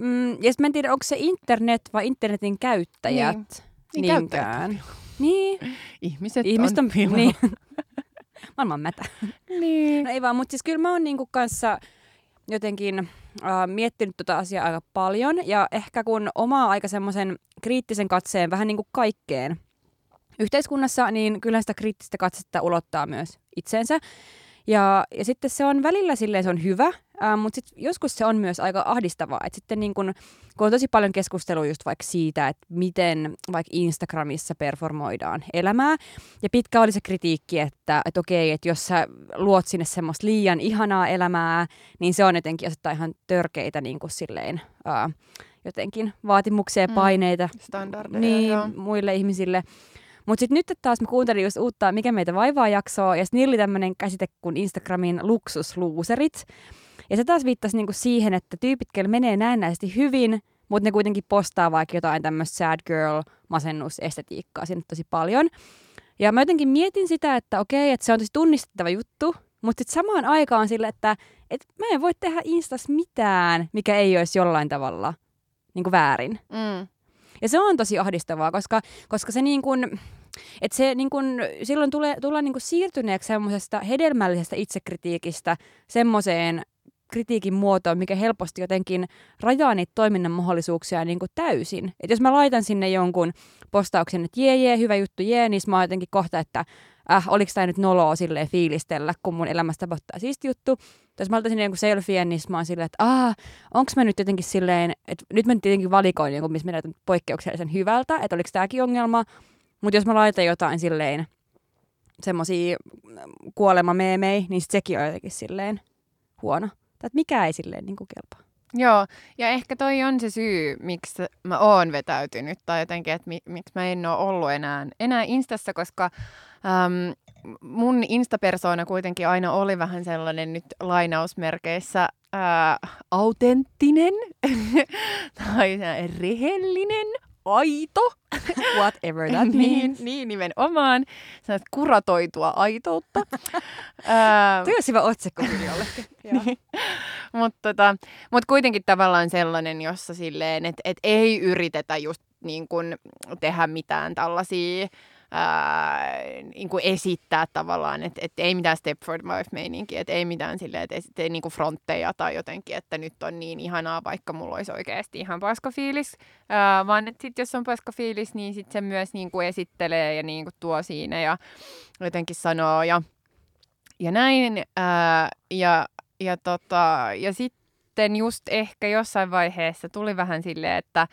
mm, ja mä en tiedä, onko se internet vai internetin käyttäjät niin. Niin niinkään. Niin. Ihmiset, Ihmiset on, on niin. Maailman mätä. Niin. No ei vaan, mutta siis kyllä mä oon niinku kanssa jotenkin äh, miettinyt tota asiaa aika paljon. Ja ehkä kun omaa aika semmoisen kriittisen katseen vähän niin kuin kaikkeen yhteiskunnassa, niin kyllä sitä kriittistä katsetta ulottaa myös itseensä. Ja, ja sitten se on välillä silleen se on hyvä, ää, mutta sit joskus se on myös aika ahdistavaa. Et sitten niin kun, kun on tosi paljon keskustelua just vaikka siitä, että miten vaikka Instagramissa performoidaan elämää. Ja pitkä oli se kritiikki, että, että okei, että jos sä luot sinne semmoista liian ihanaa elämää, niin se on jotenkin asettaa ihan törkeitä niin kuin silleen, ää, jotenkin vaatimuksia ja mm. paineita mm, niin, muille ihmisille. Mutta sitten nyt taas mä kuuntelin just uutta Mikä meitä vaivaa jaksoa, ja sitten niillä oli tämmöinen käsite kuin Instagramin luksusluuserit. Ja se taas viittasi niinku siihen, että tyypit, menee näennäisesti hyvin, mutta ne kuitenkin postaa vaikka jotain tämmöistä sad girl masennusestetiikkaa sinne tosi paljon. Ja mä jotenkin mietin sitä, että okei, että se on tosi tunnistettava juttu, mutta sitten samaan aikaan sille, että et mä en voi tehdä Instas mitään, mikä ei olisi jollain tavalla niin väärin. Mm. Ja se on tosi ahdistavaa, koska, koska se niin kuin, että se niin kun, silloin tulee, tullaan niin siirtyneeksi semmoisesta hedelmällisestä itsekritiikistä semmoiseen kritiikin muotoon, mikä helposti jotenkin rajaa niitä toiminnan mahdollisuuksia niin kuin täysin. Et jos mä laitan sinne jonkun postauksen, että jee, jee, hyvä juttu, jee, niin mä oon jotenkin kohta, että äh, oliko tämä nyt noloa silleen fiilistellä, kun mun elämästä tapahtuu siisti juttu. Jos mä laitan jonkun selfien, niin mä oon silleen, että ah, onko mä nyt jotenkin silleen, että nyt mä nyt tietenkin valikoin jonkun, missä mä poikkeuksellisen hyvältä, että oliko tämäkin ongelma. Mutta jos mä laitan jotain silleen, semmosia kuolemameemei, niin sit sekin on jotenkin silleen huono. Että mikä ei silleen niin kelpaa. Joo, ja ehkä toi on se syy, miksi mä oon vetäytynyt, tai jotenkin, että mi- miksi mä en ole ollut enää, enää Instassa, koska äm, mun Insta-persoona kuitenkin aina oli vähän sellainen nyt lainausmerkeissä ää, autenttinen tai rehellinen, aito. Whatever that niin, means. niin, niin, nimenomaan. Sellaista kuratoitua aitoutta. Tuo olisi hyvä otsikko jollekin. niin. Mutta tota, mut kuitenkin tavallaan sellainen, jossa silleen, että et ei yritetä just niin kun tehdä mitään tällaisia ää, niin kuin esittää tavallaan, että, että ei mitään Stepford Wife-meininkiä, että ei mitään silleen, että ei niin kuin frontteja tai jotenkin, että nyt on niin ihanaa, vaikka mulla olisi oikeasti ihan paska fiilis, ää, vaan että sit jos on paska fiilis, niin sitten se myös niin kuin esittelee ja niin kuin tuo siinä ja jotenkin sanoo ja, ja näin. Ää, ja, ja, tota, ja sitten just ehkä jossain vaiheessa tuli vähän silleen, että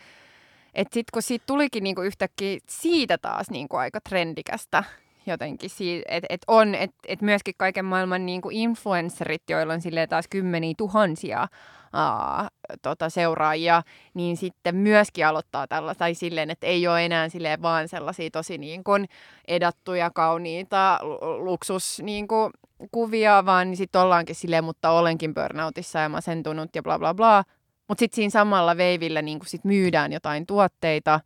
että sitten kun siitä tulikin niinku yhtäkkiä siitä taas niinku aika trendikästä jotenkin, että et on, että et myöskin kaiken maailman niinku influencerit, joilla on silleen taas kymmeniä tuhansia aa, tota, seuraajia, niin sitten myöskin aloittaa tällä, tai silleen, että ei ole enää silleen vaan sellaisia tosi niin kuin edattuja, kauniita luksus niin kuin, kuvia, vaan niin sitten ollaankin silleen, mutta olenkin burnoutissa ja masentunut ja bla bla bla, mutta sitten siinä samalla veivillä niin sit myydään jotain tuotteita,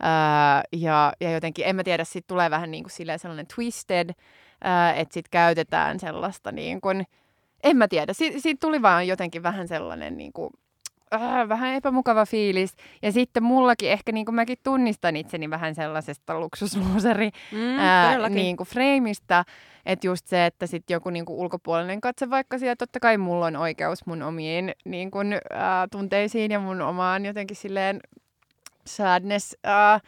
ää, ja, ja jotenkin, en mä tiedä, sitten tulee vähän niin kuin sellainen twisted, että sitten käytetään sellaista niin kuin, en mä tiedä, si- siitä tuli vaan jotenkin vähän sellainen niin kuin, äh, vähän epämukava fiilis. Ja sitten mullakin ehkä niin kuin mäkin tunnistan itseni vähän sellaisesta luksusluuseri mm, ää, niin kuin freimistä. Että just se, että sitten joku niin kuin ulkopuolinen katse vaikka siellä, totta kai mulla on oikeus mun omiin niin kuin, ää, tunteisiin ja mun omaan jotenkin silleen sadness ää,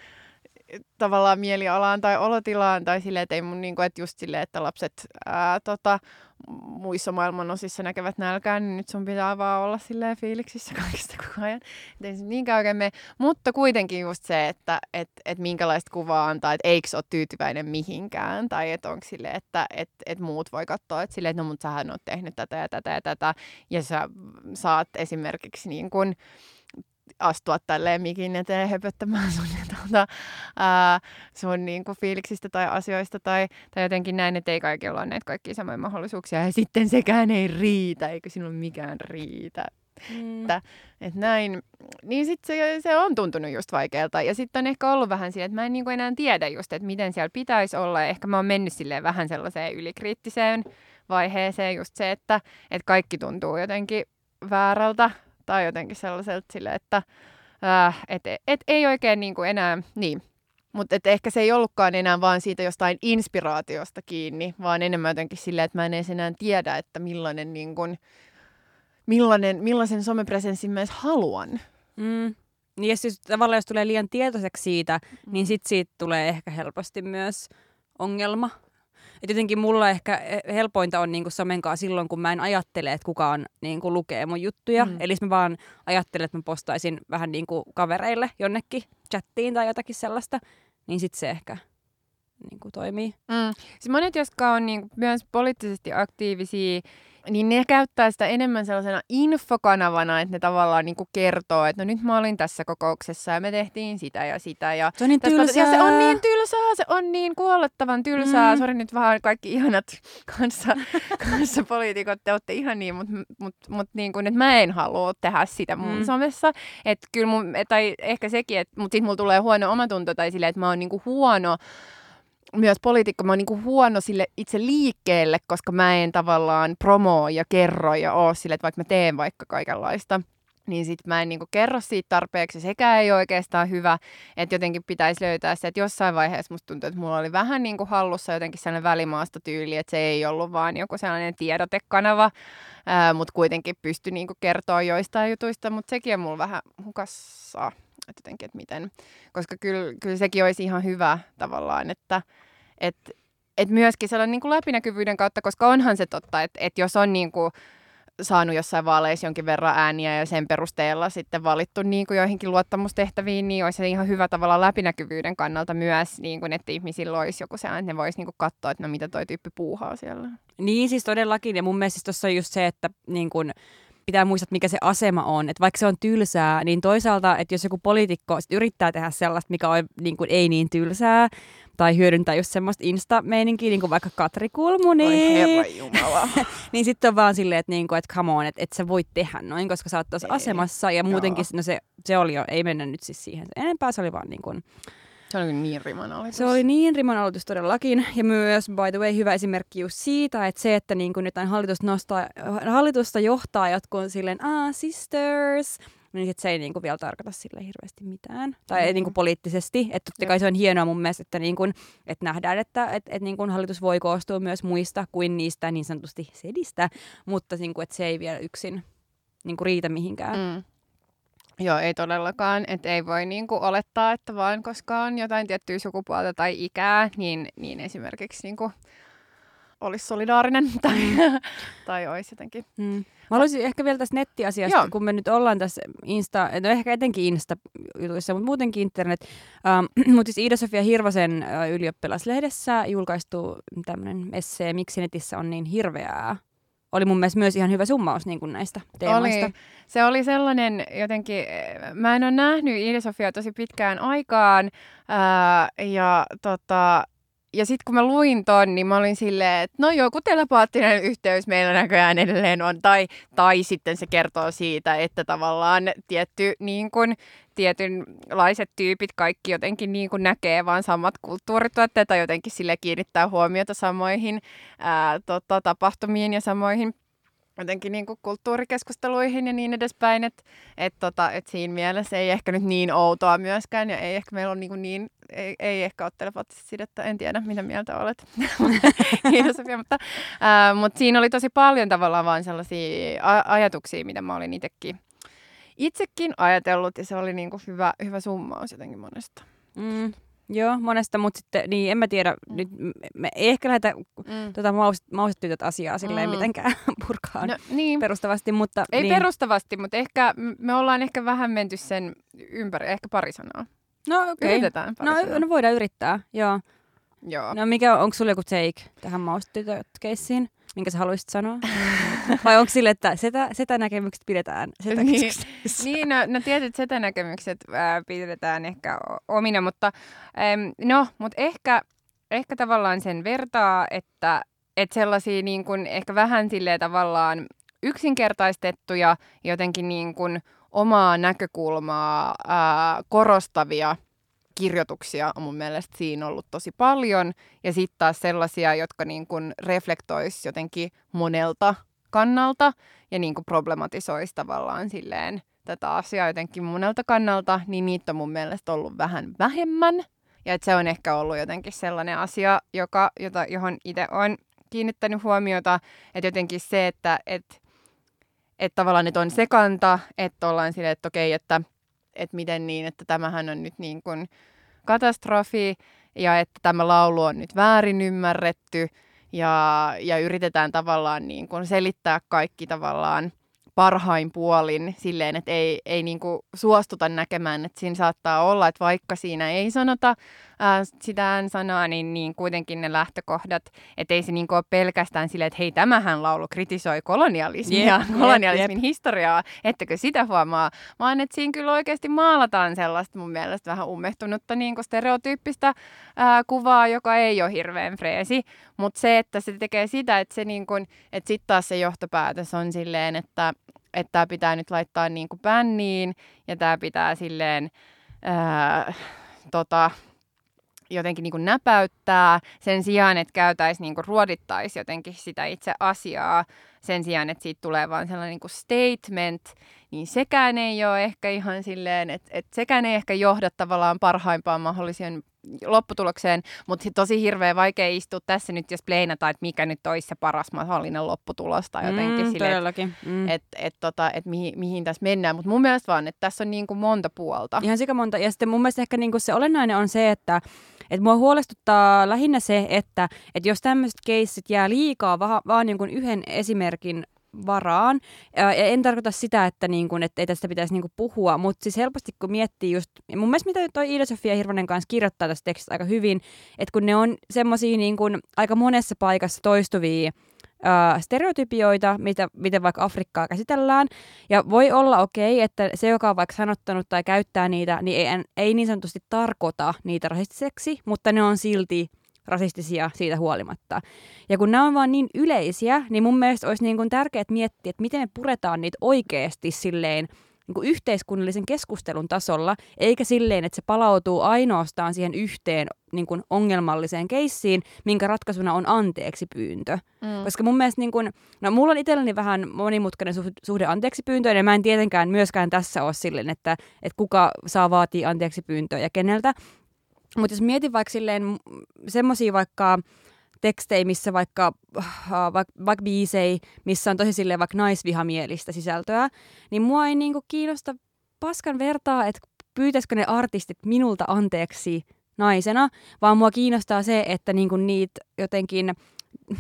tavallaan mielialaan tai olotilaan tai silleen, että ei mun niinku, että just silleen, että lapset ää, tota, muissa maailman osissa näkevät nälkää, niin nyt sun pitää vaan olla silleen fiiliksissä kaikista koko ajan. Ei se niinkään oikein. Mutta kuitenkin just se, että et, et minkälaista kuvaa antaa, että eikö ole tyytyväinen mihinkään. Tai että onko silleen, että et, et muut voi katsoa, että silleen, että no mutta sähän oot tehnyt tätä ja tätä ja tätä. Ja sä saat esimerkiksi niin kuin, astua tälleen mikin eteen höpöttämään sun, tuota, ää, sun niin kuin fiiliksistä tai asioista tai, tai jotenkin näin, että ei kaikilla ole näitä kaikkia samoja mahdollisuuksia ja sitten sekään ei riitä, eikö sinulla mikään riitä. Mm. Että, että näin, niin sitten se, se on tuntunut just vaikealta. Ja sitten on ehkä ollut vähän siinä, että mä en niin kuin enää tiedä just, että miten siellä pitäisi olla. Ehkä mä oon mennyt silleen vähän sellaiseen ylikriittiseen vaiheeseen just se, että, että kaikki tuntuu jotenkin väärältä tai jotenkin sellaiselta sille, että äh, et, et ei oikein niin kuin enää, niin. Mutta ehkä se ei ollutkaan enää vaan siitä jostain inspiraatiosta kiinni, vaan enemmän jotenkin silleen, että mä en edes enää tiedä, että millainen, niin kuin, millainen, millaisen somepresenssin mä edes haluan. Mm. Niin ja siis tavallaan jos tulee liian tietoiseksi siitä, mm. niin sit siitä tulee ehkä helposti myös ongelma. Et jotenkin mulla ehkä helpointa on niinku somenkaan silloin, kun mä en ajattele, että kukaan niinku lukee mun juttuja. Mm. Eli mä vaan ajattelen, että mä postaisin vähän niinku kavereille jonnekin chattiin tai jotakin sellaista. Niin sit se ehkä niinku toimii. Mm. Siis monet, jotka on niinku myös poliittisesti aktiivisia, niin ne käyttää sitä enemmän sellaisena infokanavana, että ne tavallaan niin kertoo, että no nyt mä olin tässä kokouksessa ja me tehtiin sitä ja sitä. Ja se on niin tylsää. Ja se on niin tylsää, se on niin kuolettavan tylsää. Mm. Sori nyt vaan kaikki ihanat kanssa, kanssa poliitikot, te olette ihan niin, mutta mut, mut niin kuin, että mä en halua tehdä sitä mun mm. somessa. Että kyllä mun, tai ehkä sekin, että, mutta sitten mulla tulee huono omatunto tai silleen, että mä oon niin kuin huono myös poliitikko, mä oon niinku huono sille itse liikkeelle, koska mä en tavallaan promoo ja kerro ja oo sille, että vaikka mä teen vaikka kaikenlaista, niin sit mä en niinku kerro siitä tarpeeksi. Sekä ei oikeastaan hyvä, että jotenkin pitäisi löytää se, että jossain vaiheessa musta tuntuu, että mulla oli vähän niinku hallussa jotenkin sellainen välimaasta tyyli, että se ei ollut vaan joku sellainen tiedotekanava, mutta kuitenkin pystyi niinku kertoa joistain jutuista, mutta sekin on mulla vähän hukassa että jotenkin, että miten, koska kyllä, kyllä sekin olisi ihan hyvä tavallaan, että et, et myöskin sellainen niin kuin läpinäkyvyyden kautta, koska onhan se totta, että, että jos on niin kuin, saanut jossain vaaleissa jonkin verran ääniä ja sen perusteella sitten valittu niin kuin joihinkin luottamustehtäviin, niin olisi se ihan hyvä tavalla läpinäkyvyyden kannalta myös, niin kuin, että ihmisillä olisi joku sellainen, että ne voisi niin kuin katsoa, että no mitä toi tyyppi puuhaa siellä. Niin siis todellakin, ja mun mielestä siis tuossa on just se, että niin kuin, pitää muistaa, mikä se asema on. Että vaikka se on tylsää, niin toisaalta, että jos joku poliitikko yrittää tehdä sellaista, mikä on niin kuin, ei niin tylsää, tai hyödyntää just semmoista insta-meininkiä, niin kuin vaikka Katri Kulmuni. Oi niin sitten on vaan silleen, että, niin kuin, että come on, että, että sä voit tehdä noin, koska sä oot tuossa asemassa. Ja muutenkin, no se, se oli jo, ei mennä nyt siis siihen enempää, se oli vaan niin kuin, se oli niin riman aloitus. Se oli niin riman aloitus todellakin. Ja myös, by the way, hyvä esimerkki just siitä, että se, että niin kuin nyt hallitus nostaa, hallitusta johtaa jotkut silleen, ah, sisters, niin sit se ei niinku vielä tarkoita sille hirveästi mitään. Tai mm. niinku poliittisesti. Että totta kai se on hienoa mun mielestä, että, niinku, että nähdään, että et, et niinku hallitus voi koostua myös muista kuin niistä niin sanotusti sedistä, mutta niinku, että se ei vielä yksin niinku riitä mihinkään. Mm. Joo, ei todellakaan. Että ei voi niinku olettaa, että vaan koska on jotain tiettyä sukupuolta tai ikää, niin, niin esimerkiksi niinku olisi solidaarinen tai, tai olisi jotenkin. Mm. Mä haluaisin ehkä vielä tästä nettiasiasta, Joo. kun me nyt ollaan tässä Insta, no ehkä etenkin Insta-jutuissa, mutta muutenkin internet. Um, mutta siis Iida-Sofia Hirvosen uh, ylioppilaslehdessä julkaistu tämmöinen essee, miksi netissä on niin hirveää oli mun mielestä myös ihan hyvä summaus niin kuin näistä teemoista. Oli. Se oli sellainen jotenkin, mä en ole nähnyt Iida-Sofia tosi pitkään aikaan ää, ja tota, ja sitten kun mä luin ton, niin mä olin silleen, että no joku telepaattinen yhteys meillä näköjään edelleen on. Tai, tai sitten se kertoo siitä, että tavallaan tietty niin kun, tietynlaiset tyypit kaikki jotenkin niin kun näkee vaan samat kulttuurituotteet tai jotenkin sille kiinnittää huomiota samoihin ää, tota, tapahtumiin ja samoihin jotenkin niin kuin kulttuurikeskusteluihin ja niin edespäin, että et tota, et siinä mielessä ei ehkä nyt niin outoa myöskään ja ei ehkä meillä on niin, niin ei, ei ehkä ole telepaattista sidettä, en tiedä mitä mieltä olet. Kiitos Sofia, mutta, ää, mutta siinä oli tosi paljon tavallaan vaan sellaisia ajatuksia, mitä mä olin itsekin, itsekin ajatellut ja se oli niin kuin hyvä, hyvä summaus jotenkin monesta. Mm. Joo, monesta, mutta sitten, niin en mä tiedä, mm. nyt me ei ehkä lähdetä mm. tota maustetytöt asiaa silleen mm. mitenkään purkaan no, niin. perustavasti, mutta... Ei niin. perustavasti, mutta ehkä me ollaan ehkä vähän menty sen ympäri, ehkä pari sanaa. No okei. Okay. Yritetään pari no, sanaa. no voidaan yrittää, joo. Joo. No mikä, onko sulla joku take tähän maustetytöt-keissiin? minkä sä haluaisit sanoa? Vai onko sille, että setä, setänäkemykset pidetään niin, niin, no, no tietyt setänäkemykset ää, pidetään ehkä omina, mutta äm, no, mut ehkä, ehkä tavallaan sen vertaa, että et sellaisia niin kun, ehkä vähän silleen tavallaan yksinkertaistettuja, jotenkin niin kun, omaa näkökulmaa ää, korostavia – kirjoituksia on mun mielestä siinä ollut tosi paljon. Ja sitten taas sellaisia, jotka niin kuin reflektois jotenkin monelta kannalta ja niin kuin problematisoisi tavallaan silleen tätä asiaa jotenkin monelta kannalta, niin niitä on mun mielestä ollut vähän vähemmän. Ja että se on ehkä ollut jotenkin sellainen asia, joka, jota, johon itse olen kiinnittänyt huomiota, että jotenkin se, että et, et tavallaan että on sekanta, että ollaan silleen, että okei, että että miten niin, että tämähän on nyt niin kuin katastrofi ja että tämä laulu on nyt väärin ymmärretty ja, ja yritetään tavallaan niin kuin selittää kaikki tavallaan parhain puolin silleen, että ei, ei niin kuin suostuta näkemään, että siinä saattaa olla, että vaikka siinä ei sanota ää, sitä sanaa, niin, niin kuitenkin ne lähtökohdat, että ei se niin ole pelkästään silleen, että hei, tämähän laulu kritisoi kolonialismia, yep, kolonialismin yep, yep. historiaa, ettekö sitä huomaa, vaan että siinä kyllä oikeasti maalataan sellaista mun mielestä vähän ummehtunutta niin kuin stereotyyppistä ää, kuvaa, joka ei ole hirveän freesi, mutta se, että se tekee sitä, että se niin kuin, että sitten taas se johtopäätös on silleen, että että tämä pitää nyt laittaa niin kuin bänniin ja tämä pitää silleen ää, tota, jotenkin niin kuin näpäyttää sen sijaan, että käytäisiin niin kuin ruodittaisi jotenkin sitä itse asiaa sen sijaan, että siitä tulee vaan sellainen niin kuin statement, niin sekään ei ole ehkä ihan silleen, että, että sekään ei ehkä johda tavallaan parhaimpaan mahdollisen lopputulokseen, mutta tosi hirveän vaikea istua tässä nyt ja spleinata, että mikä nyt olisi se paras mahdollinen lopputulos tai jotenkin mm, sille, että mm. et, et, tota, et mihin, mihin tässä mennään. Mutta mun mielestä vaan, että tässä on niin kuin monta puolta. Ihan sika monta. Ja sitten mun mielestä ehkä niin kuin se olennainen on se, että et mua huolestuttaa lähinnä se, että et jos tämmöiset keissit jää liikaa va- vaan niin yhden esimerkin varaan. Ja en tarkoita sitä, että, niin kun, että ei tästä pitäisi niin puhua, mutta siis helposti kun miettii just, mun mielestä mitä toi Iida-Sofia Hirvonen kanssa kirjoittaa tästä tekstistä aika hyvin, että kun ne on semmoisia niin aika monessa paikassa toistuvia stereotypioita, mitä, miten vaikka Afrikkaa käsitellään. Ja voi olla okei, okay, että se, joka on vaikka sanottanut tai käyttää niitä, niin ei, ei niin sanotusti tarkoita niitä rasistiseksi, mutta ne on silti rasistisia siitä huolimatta. Ja kun nämä on vaan niin yleisiä, niin mun mielestä olisi niin tärkeää miettiä, että miten me puretaan niitä oikeasti silleen niin kuin yhteiskunnallisen keskustelun tasolla, eikä silleen, että se palautuu ainoastaan siihen yhteen niin kuin ongelmalliseen keissiin, minkä ratkaisuna on anteeksi pyyntö. Mm. Koska mun mielestä, niin kuin, no mulla on itselläni vähän monimutkainen suhde anteeksi pyyntöön, ja mä en tietenkään myöskään tässä ole silleen, että, että kuka saa vaatia anteeksi pyyntöä ja keneltä. Mutta jos mietin vaikka silleen semmoisia vaikka tekstejä, missä vaikka, uh, vaikka, vaikka biisei, missä on tosi silleen vaikka naisvihamielistä sisältöä, niin mua ei niinku kiinnosta paskan vertaa, että pyytäisikö ne artistit minulta anteeksi naisena, vaan mua kiinnostaa se, että niinku niitä jotenkin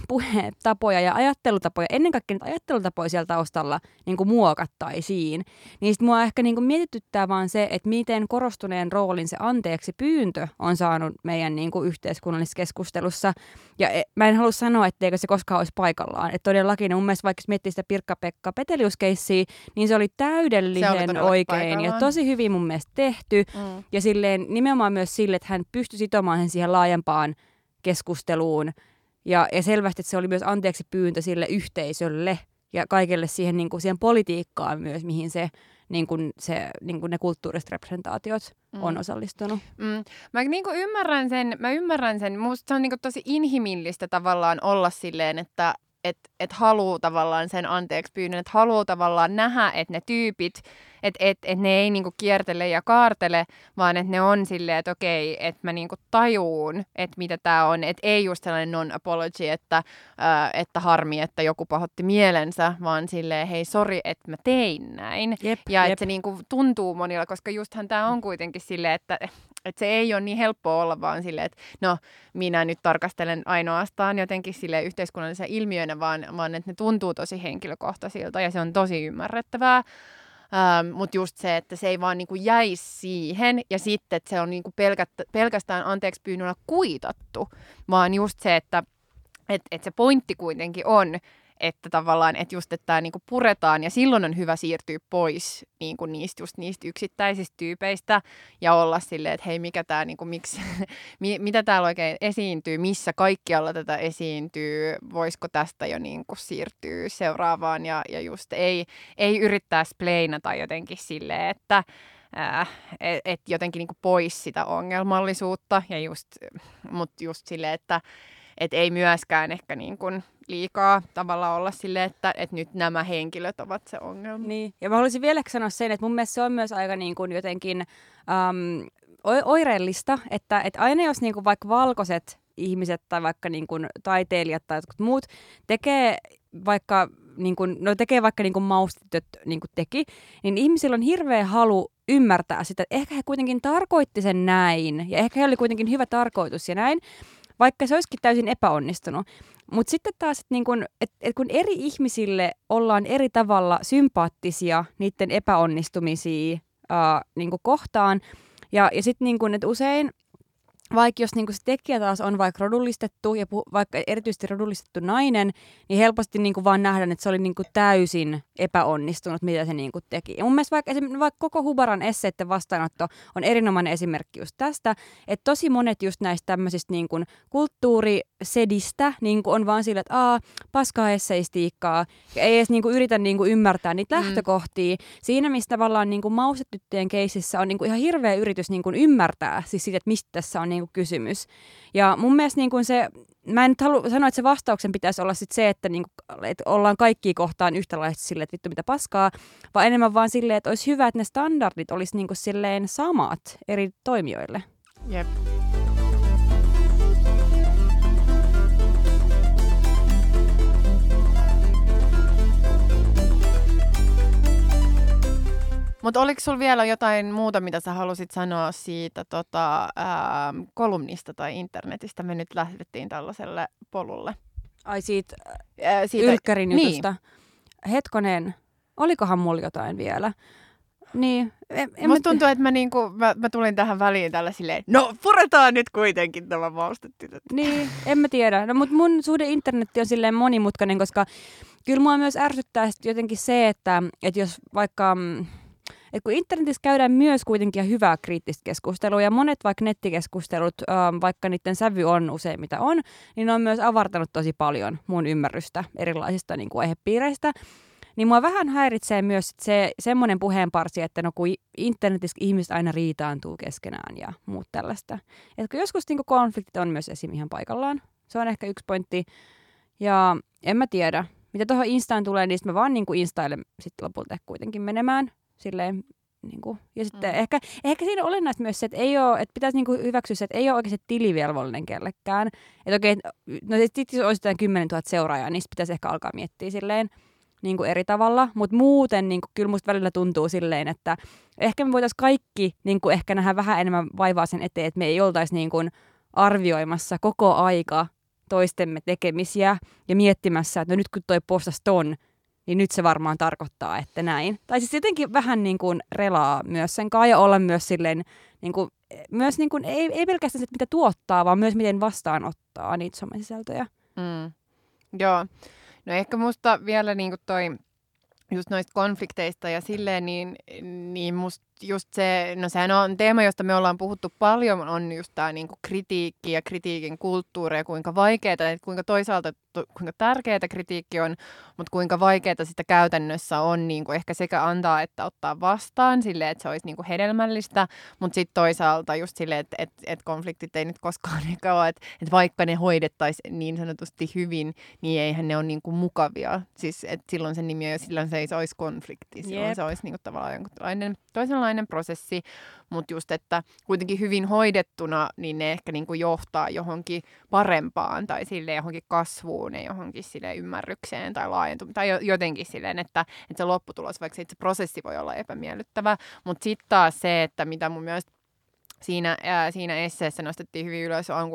puhetapoja ja ajattelutapoja, ennen kaikkea niitä ajattelutapoja siellä taustalla niin kuin muokattaisiin. Niin sitten mua ehkä niin kuin mietityttää vaan se, että miten korostuneen roolin se anteeksi pyyntö on saanut meidän niin kuin yhteiskunnallisessa keskustelussa. Ja e, mä en halua sanoa, etteikö se koskaan olisi paikallaan. Että todellakin niin mun mielestä vaikka miettii sitä Pirkka-Pekka Peteliuskeissiä, niin se oli täydellisen se oli oikein paikallaan. ja tosi hyvin mun mielestä tehty. Mm. Ja silleen nimenomaan myös sille, että hän pystyi sitomaan sen siihen laajempaan keskusteluun – ja, ja selvästi että se oli myös anteeksi pyyntö sille yhteisölle ja kaikelle siihen, niin kuin, siihen politiikkaan myös, mihin se, niin kuin, se, niin kuin ne kulttuuriset representaatiot mm. on osallistunut. Mm. Mä niin kuin ymmärrän sen, mä ymmärrän sen. Musta se on niin kuin tosi inhimillistä tavallaan olla silleen, että et, et haluaa tavallaan sen anteeksi pyynnön, että haluaa tavallaan nähdä, että ne tyypit, että et, et ne ei niinku kiertele ja kaartele, vaan että ne on silleen, että okei, että mä niinku tajuun, että mitä tämä on. Että ei just sellainen non-apology, että, äh, että harmi, että joku pahotti mielensä, vaan silleen, hei, sori, että mä tein näin. Jep, ja että se niinku tuntuu monilla, koska justhan tämä on kuitenkin silleen, että että se ei ole niin helppoa olla vaan silleen, että no minä nyt tarkastelen ainoastaan jotenkin sille yhteiskunnallisen ilmiönä, vaan, vaan että ne tuntuu tosi henkilökohtaisilta ja se on tosi ymmärrettävää. Ähm, Mutta just se, että se ei vaan niinku jäisi siihen ja sitten, että se on niinku pelkästään anteeksi pyynnöllä kuitattu, vaan just se, että et, et se pointti kuitenkin on, että tavallaan, että just, että tämä niinku puretaan ja silloin on hyvä siirtyä pois niinku niistä, just niistä yksittäisistä tyypeistä ja olla silleen, että hei, mikä tämä, niinku, miksi, mitä täällä oikein esiintyy, missä kaikkialla tätä esiintyy, voisiko tästä jo niinku siirtyä seuraavaan ja, ja just ei, ei yrittää spleinata jotenkin silleen, että äh, et, et jotenkin niinku pois sitä ongelmallisuutta ja just, mutta just silleen, että et ei myöskään ehkä niin kuin liikaa tavalla olla sille, että, että nyt nämä henkilöt ovat se ongelma. Niin, ja mä haluaisin vielä sanoa sen, että mun mielestä se on myös aika niin kuin jotenkin um, oireellista, että, että aina jos niin kuin vaikka valkoiset ihmiset tai vaikka niin kuin taiteilijat tai jotkut muut tekee vaikka niin kuin, no tekee vaikka niin kuin maustityöt niin kuin teki, niin ihmisillä on hirveä halu ymmärtää sitä, että ehkä he kuitenkin tarkoitti sen näin, ja ehkä he oli kuitenkin hyvä tarkoitus ja näin, vaikka se olisikin täysin epäonnistunut. Mutta sitten taas, että niin kun, et, et kun eri ihmisille ollaan eri tavalla sympaattisia niiden epäonnistumisia ää, niin kohtaan, ja, ja sitten niin että usein vaikka jos niinku se tekijä taas on vaikka rodullistettu ja puh- vaikka erityisesti rodullistettu nainen, niin helposti niinku vaan nähdään, että se oli niinku täysin epäonnistunut, mitä se niinku teki. Ja mun mielestä vaikka, vaikka koko Hubaran esseiden vastaanotto on erinomainen esimerkki just tästä, että tosi monet just näistä tämmöisistä niinku kulttuurisedistä niinku on vaan sillä, että aa, paskaa esseistiikkaa, ja ei edes niinku yritä niinku ymmärtää niitä mm. lähtökohtia. Siinä, mistä tavallaan niinku maustetyttöjen keisissä on niinku ihan hirveä yritys niinku ymmärtää siis siitä, että mistä tässä on niinku kysymys. Ja mun mielestä niinku se mä en nyt halua sanoa, että se vastauksen pitäisi olla sit se, että, niinku, että ollaan kaikki kohtaan yhtäläisesti silleen, että vittu mitä paskaa, vaan enemmän vaan silleen, että olisi hyvä, että ne standardit olisi niinku silleen samat eri toimijoille. Jep. Mutta oliko sulla vielä jotain muuta, mitä sä halusit sanoa siitä tota, ää, kolumnista tai internetistä? Me nyt lähdettiin tällaiselle polulle. Ai siitä, ää, siitä Ylkkärin niin. jutusta. Hetkonen, olikohan mulla jotain vielä? Niin. En, en Musta mä... tuntuu, että mä, niinku, mä, mä, tulin tähän väliin tällä silleen, no puretaan nyt kuitenkin tämä maustetytöt. Niin, en mä tiedä. No, mutta mun suhde internetti on silleen monimutkainen, koska kyllä mua myös ärsyttää jotenkin se, että, että jos vaikka mm, että kun internetissä käydään myös kuitenkin hyvää kriittistä keskustelua ja monet vaikka nettikeskustelut, ähm, vaikka niiden sävy on usein mitä on, niin ne on myös avartanut tosi paljon mun ymmärrystä erilaisista niin kuin aihepiireistä. Niin mua vähän häiritsee myös se semmoinen puheenparsi, että no kun internetissä ihmiset aina riitaantuu keskenään ja muut tällaista. Että joskus niin konfliktit on myös esim. ihan paikallaan. Se on ehkä yksi pointti. Ja en mä tiedä, mitä tuohon Instaan tulee, niin mä vaan niin Instaille sitten lopulta kuitenkin menemään. Silleen, niin kuin, ja sitten mm. ehkä, ehkä siinä on olennaista myös se, että, ei ole, että pitäisi niin kuin hyväksyä se, että ei ole oikeasti tilivelvollinen kellekään. Että okei, no sitten jos olisi 10 000 seuraajaa, niin pitäisi ehkä alkaa miettiä silleen niin kuin eri tavalla. Mutta muuten niin kuin, kyllä musta välillä tuntuu silleen, että ehkä me voitaisiin kaikki niin kuin ehkä nähdä vähän enemmän vaivaa sen eteen, että me ei oltaisi niin kuin arvioimassa koko aika toistemme tekemisiä ja miettimässä, että no nyt kun toi postas ton, niin nyt se varmaan tarkoittaa, että näin. Tai siis jotenkin vähän niin kuin relaa myös sen kanssa ja olla myös silleen, niin kuin, myös niin kuin, ei, ei pelkästään se, mitä tuottaa, vaan myös miten vastaanottaa niitä somesisältöjä. Mm. Joo. No ehkä musta vielä niin kuin toi just noista konflikteista ja silleen, niin, niin musta just se, no sehän on teema, josta me ollaan puhuttu paljon, on just tämä niinku kritiikki ja kritiikin kulttuuri ja kuinka vaikeaa, että kuinka toisaalta to, kuinka tärkeää kritiikki on, mutta kuinka vaikeaa sitä käytännössä on niinku ehkä sekä antaa että ottaa vastaan sille, että se olisi niinku hedelmällistä, mutta sitten toisaalta just silleen, että et, et konfliktit ei nyt koskaan ehkä ole, että et vaikka ne hoidettaisiin niin sanotusti hyvin, niin eihän ne ole niinku mukavia. Siis että silloin se nimi on, silloin se ei olisi konflikti, silloin yep. se olisi niinku tavallaan jonkunlainen toisenlainen erilainen prosessi, mutta just, että kuitenkin hyvin hoidettuna, niin ne ehkä niin kuin johtaa johonkin parempaan tai sille johonkin kasvuun ja johonkin sille ymmärrykseen tai laajentumiseen tai jotenkin silleen, että, että se lopputulos, vaikka se prosessi voi olla epämiellyttävä, mutta sitten taas se, että mitä mun mielestä siinä, ää, siinä esseessä nostettiin hyvin ylös, on,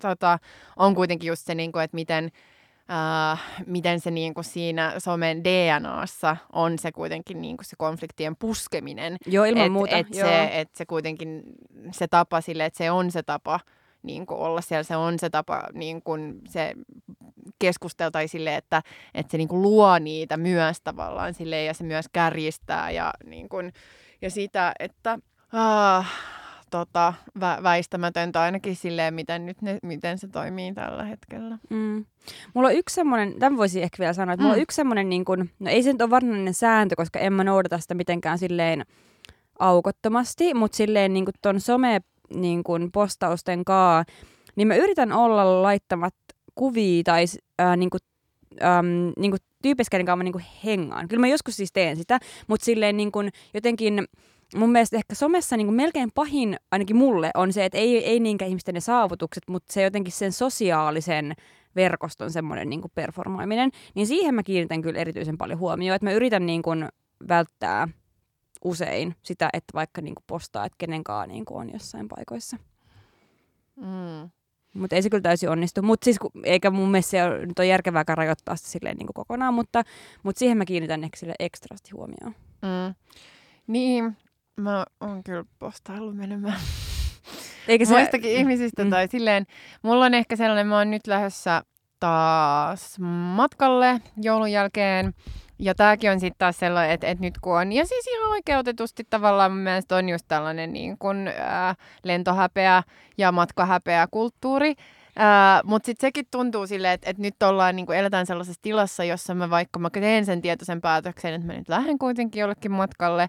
tota, on kuitenkin just se, niin kuin, että miten, ää, miten se niin kuin siinä somen DNAssa on se kuitenkin niin kuin se konfliktien puskeminen. Joo, ilman et, muuta. Et Joo. Se, et se kuitenkin se tapa sille, että se on se tapa niin kuin olla siellä, se on se tapa niin kuin se keskusteltaisiin sille, että, että se niin kuin luo niitä myös tavallaan sille ja se myös kärjistää ja, niin kuin, ja sitä, että ah, tota, vä- väistämätöntä ainakin silleen, miten, nyt ne, miten se toimii tällä hetkellä. Mm. Mulla on yksi semmoinen, tämän voisin ehkä vielä sanoa, että mm. mulla on yksi semmoinen, niin kuin, no ei se nyt ole varsinainen sääntö, koska en mä noudata sitä mitenkään silleen aukottomasti, mutta silleen niin kuin ton some niin kuin postausten kaa, niin mä yritän olla laittamat kuvia tai äh, niin kuin, ähm, niin kuin tyyppiskään kanssa niin kuin hengaan. Kyllä mä joskus siis teen sitä, mutta silleen niin kuin jotenkin mun mielestä ehkä somessa niin kuin melkein pahin, ainakin mulle, on se, että ei, ei niinkään ihmisten ne saavutukset, mutta se jotenkin sen sosiaalisen verkoston semmoinen niin performoiminen, niin siihen mä kiinnitän kyllä erityisen paljon huomioon, että mä yritän niin kuin välttää usein sitä, että vaikka niin kuin postaa, että kenenkaan niin kuin on jossain paikoissa. Mm. Mutta ei se kyllä täysin onnistu. Mutta siis, eikä mun mielestä se ole, nyt on järkevääkään rajoittaa sitä silleen niin kuin kokonaan, mutta, mutta siihen mä kiinnitän ehkä sille ekstrasti huomioon. Mm. Niin, mä oon kyllä postaillut menemään. Eikä se... Muistakin ihmisistä mm. tai silleen, mulla on ehkä sellainen, mä oon nyt lähdössä taas matkalle joulun jälkeen. Ja tämäkin on sitten taas sellainen, että, että nyt kun on, ja siis ihan oikeutetusti tavallaan mun mielestä on just tällainen niin kuin, ää, lentohäpeä ja matkahäpeä kulttuuri. Mutta sitten sekin tuntuu silleen, että, että nyt ollaan, niin kuin eletään sellaisessa tilassa, jossa mä vaikka mä teen sen tietoisen päätöksen, että mä nyt lähden kuitenkin jollekin matkalle,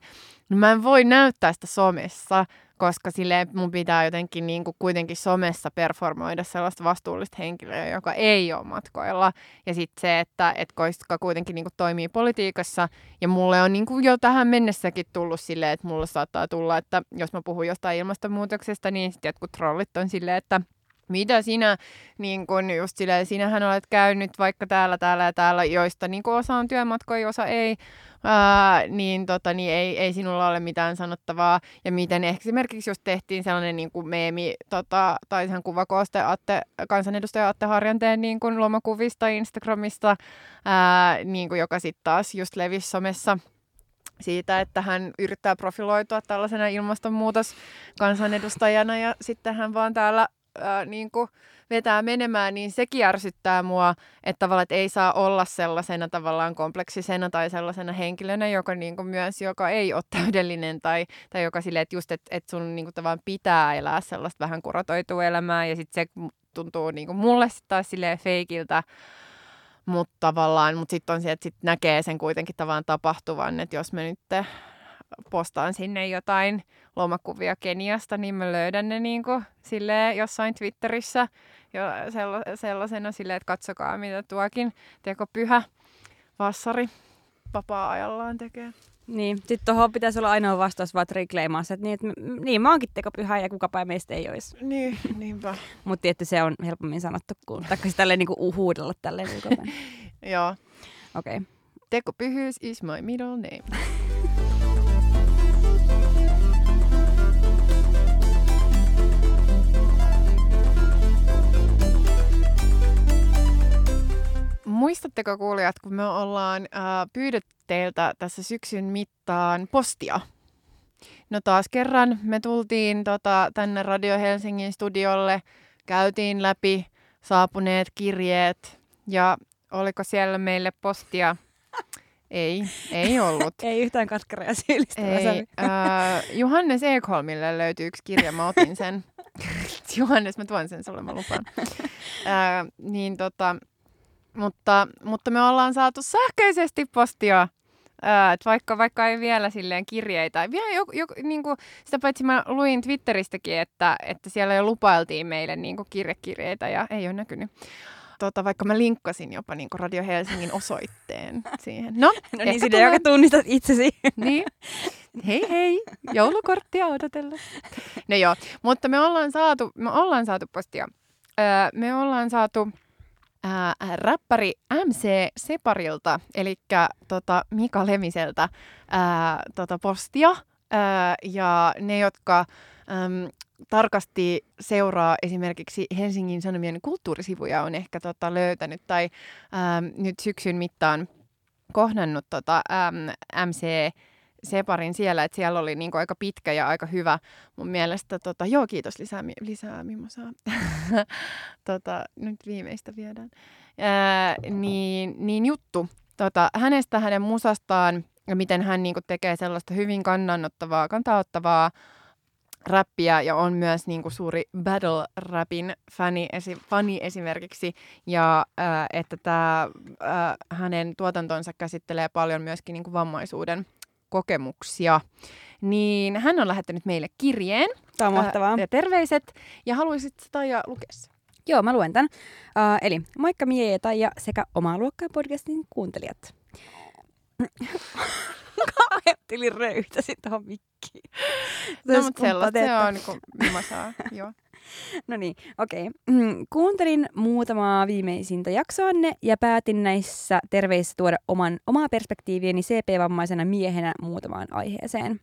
niin mä en voi näyttää sitä somessa, koska sille mun pitää jotenkin niin kuin kuitenkin somessa performoida sellaista vastuullista henkilöä, joka ei ole matkoilla. Ja sitten se, että et koska kuitenkin niin kuin toimii politiikassa, ja mulle on niin kuin jo tähän mennessäkin tullut silleen, että mulle saattaa tulla, että jos mä puhun jostain ilmastonmuutoksesta, niin sitten jotkut trollit on silleen, että mitä sinä, niin kun just silleen, sinähän olet käynyt vaikka täällä, täällä ja täällä, joista niin osa on työmatkoja, osa ei, ää, niin, tota, niin ei, ei sinulla ole mitään sanottavaa. Ja miten esimerkiksi just tehtiin sellainen niin kuin meemi, tota, tai ihan kuvakooste Atte, kansanedustaja Atte Harjanteen niin kuin lomakuvista Instagramista, ää, niin kuin, joka sitten taas just levisi somessa siitä, että hän yrittää profiloitua tällaisena ilmastonmuutos kansanedustajana ja sitten hän vaan täällä ää, niin kuin vetää menemään, niin sekin ärsyttää mua, että tavallaan että ei saa olla sellaisena tavallaan kompleksisena tai sellaisena henkilönä, joka niin kuin myös joka ei ole täydellinen tai, tai joka silleen, että just, että, että sun niin kuin tavallaan pitää elää sellaista vähän kuratoitua elämää ja sitten se tuntuu niin kuin mulle sitten taas silleen feikiltä, mutta tavallaan, mutta sitten on se, että sit näkee sen kuitenkin tavallaan tapahtuvan, että jos me nyt postaan sinne jotain lomakuvia Keniasta, niin mä löydän ne niin kuin silleen jossain Twitterissä jo sella- sellaisena silleen, että katsokaa mitä tuokin tekopyhä vassari vapaa-ajallaan tekee. Niin, sitten tuohon pitäisi olla ainoa vastaus vaan reclaimaassa, että niin, että niin, mä oonkin tekopyhä ja kukapa meistä ei olisi. Niin, niinpä. Mutta tietysti se on helpommin sanottu kuin, taikka tälleen niin kuin uhuudella tälleen. Joo. Okei. Okay. Tekopyhyys is my middle name. Muistatteko kuulijat, kun me ollaan äh, pyydetty teiltä tässä syksyn mittaan postia? No taas kerran me tultiin tota, tänne Radio Helsingin studiolle, käytiin läpi saapuneet kirjeet ja oliko siellä meille postia? Ei, ei ollut. ei yhtään katkeraa syyllistävä ei, äh, Johannes Ekholmille löytyy yksi kirja, mä otin sen. Johannes, mä tuon sen sulle, mä lupaan. Äh, niin tota, mutta, mutta me ollaan saatu sähköisesti postia että vaikka, vaikka ei vielä silleen kirjeitä. Vielä joku, joku, niin kuin, sitä paitsi mä luin Twitteristäkin, että, että siellä jo lupailtiin meille niin kuin kirjekirjeitä ja ei ole näkynyt. Tota, vaikka mä linkkasin jopa niin kuin Radio Helsingin osoitteen siihen. No, no niin, sinne, joka tunnistat itsesi. niin. Hei hei, joulukorttia odotella. No joo, mutta me ollaan saatu, me ollaan saatu postia. Öö, me ollaan saatu ää, räppäri MC Separilta, eli tota, Mika Lemiseltä ää, tota, postia. Ää, ja ne, jotka äm, tarkasti seuraa esimerkiksi Helsingin Sanomien kulttuurisivuja, on ehkä tota, löytänyt tai äm, nyt syksyn mittaan kohdannut tota, äm, MC Separin siellä, että siellä oli niinku aika pitkä ja aika hyvä mun mielestä. Tota, joo, kiitos lisää, lisää mimosaa. tota, nyt viimeistä viedään. Ää, niin, niin juttu tota, hänestä, hänen musastaan ja miten hän niinku tekee sellaista hyvin kannanottavaa, kantaottavaa räppiä ja on myös niinku suuri battle rapin fani, esi, fani esimerkiksi ja ää, että tämä hänen tuotantonsa käsittelee paljon myöskin niinku vammaisuuden kokemuksia. Niin hän on lähettänyt meille kirjeen. Tämä on mahtavaa. Ää, ja terveiset. Ja haluaisit Taija lukea Joo, mä luen tämän. Uh, eli moikka Mie ja Taija sekä omaa luokkaa podcastin kuuntelijat. Ajattelin röyhtäsi tuohon mikkiin. No, mutta sellaista se on, kun mä saa. Joo. No niin, okei. Okay. Kuuntelin muutamaa viimeisintä jaksoanne ja päätin näissä terveissä tuoda oman, omaa perspektiivieni CP-vammaisena miehenä muutamaan aiheeseen.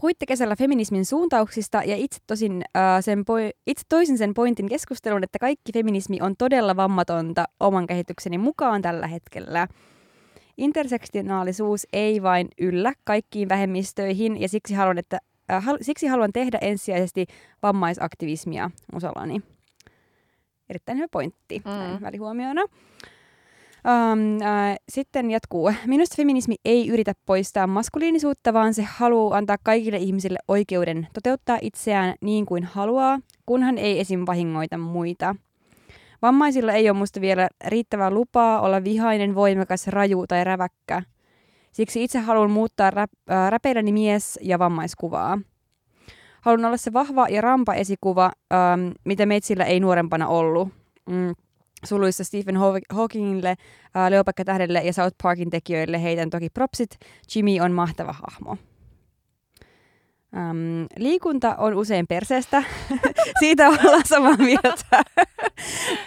Puhuitte kesällä feminismin suuntauksista ja itse, tosin, äh, sen poi- itse toisin sen pointin keskustelun, että kaikki feminismi on todella vammatonta oman kehitykseni mukaan tällä hetkellä. Intersektionaalisuus ei vain yllä kaikkiin vähemmistöihin ja siksi haluan, että Äh, hal- siksi haluan tehdä ensisijaisesti vammaisaktivismia musallani. Erittäin hyvä pointti mm. välihuomiona. Um, äh, sitten jatkuu. Minusta feminismi ei yritä poistaa maskuliinisuutta, vaan se haluaa antaa kaikille ihmisille oikeuden toteuttaa itseään niin kuin haluaa, kunhan ei esim. vahingoita muita. Vammaisilla ei ole musta vielä riittävää lupaa olla vihainen, voimakas, raju tai räväkkä – Siksi itse haluan muuttaa rap, äh, räpeilläni mies- ja vammaiskuvaa. Haluan olla se vahva ja rampa esikuva, ähm, mitä metsillä ei nuorempana ollut. Mm. Suluissa Stephen Hawkingille, äh, Leopakka Tähdelle ja South Parkin tekijöille heitän toki propsit. Jimmy on mahtava hahmo. Um, liikunta on usein perseestä. Siitä ollaan samaa mieltä.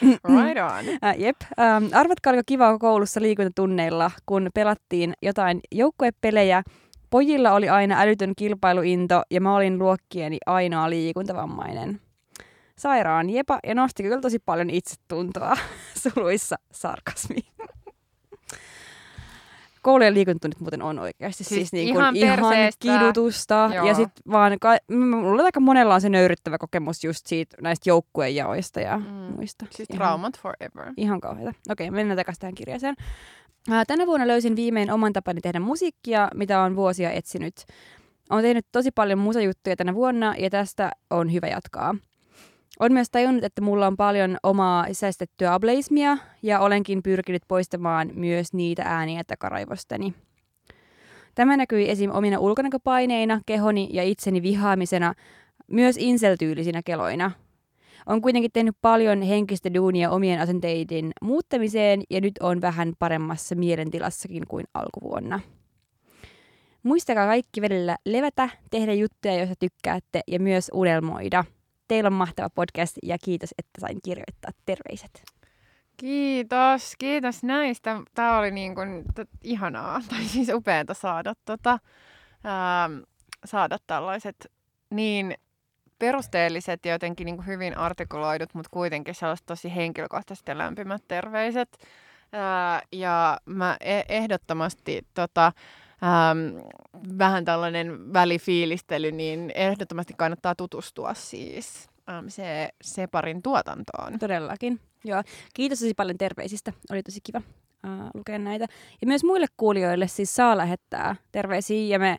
right on. Uh, jep. Um, arvatkaa, oliko kiva koulussa liikuntatunneilla, kun pelattiin jotain joukkuepelejä. Pojilla oli aina älytön kilpailuinto ja mä olin luokkieni ainoa liikuntavammainen. Sairaan jepa ja nosti kyllä tosi paljon itsetuntoa suluissa sarkasmi koulujen liikuntatunnit muuten on oikeasti siis, siis niin kuin ihan, ihan kidutusta. Joo. Ja sitten vaan, ka- mulla aika monella on se nöyryttävä kokemus just siitä näistä joukkuejaoista ja mm. muista. Siis ihan, traumat forever. Ihan kauheita. Okei, mennään takaisin tähän kirjaseen. Tänä vuonna löysin viimein oman tapani tehdä musiikkia, mitä on vuosia etsinyt. Olen tehnyt tosi paljon musajuttuja tänä vuonna ja tästä on hyvä jatkaa. Olen myös tajunnut, että mulla on paljon omaa sisäistettyä ableismia ja olenkin pyrkinyt poistamaan myös niitä ääniä takaraivostani. Tämä näkyi esim. omina ulkonäköpaineina, kehoni ja itseni vihaamisena, myös inseltyylisinä keloina. On kuitenkin tehnyt paljon henkistä duunia omien asenteiden muuttamiseen ja nyt on vähän paremmassa mielentilassakin kuin alkuvuonna. Muistakaa kaikki välillä levätä, tehdä juttuja, joista tykkäätte ja myös unelmoida – Teillä on mahtava podcast ja kiitos, että sain kirjoittaa terveiset. Kiitos, kiitos näistä. Tämä oli niin kuin, ihanaa, tai siis upeata saada, tota, ää, saada tällaiset niin perusteelliset ja jotenkin niin kuin hyvin artikuloidut, mutta kuitenkin sellaiset tosi henkilökohtaiset ja lämpimät terveiset. Ää, ja mä e- ehdottomasti tota, ähm, vähän tällainen välifiilistely, niin ehdottomasti kannattaa tutustua siis ähm, se Separin tuotantoon. Todellakin. Joo. Kiitos tosi paljon terveisistä. Oli tosi kiva äh, lukea näitä. Ja myös muille kuulijoille siis saa lähettää terveisiä ja me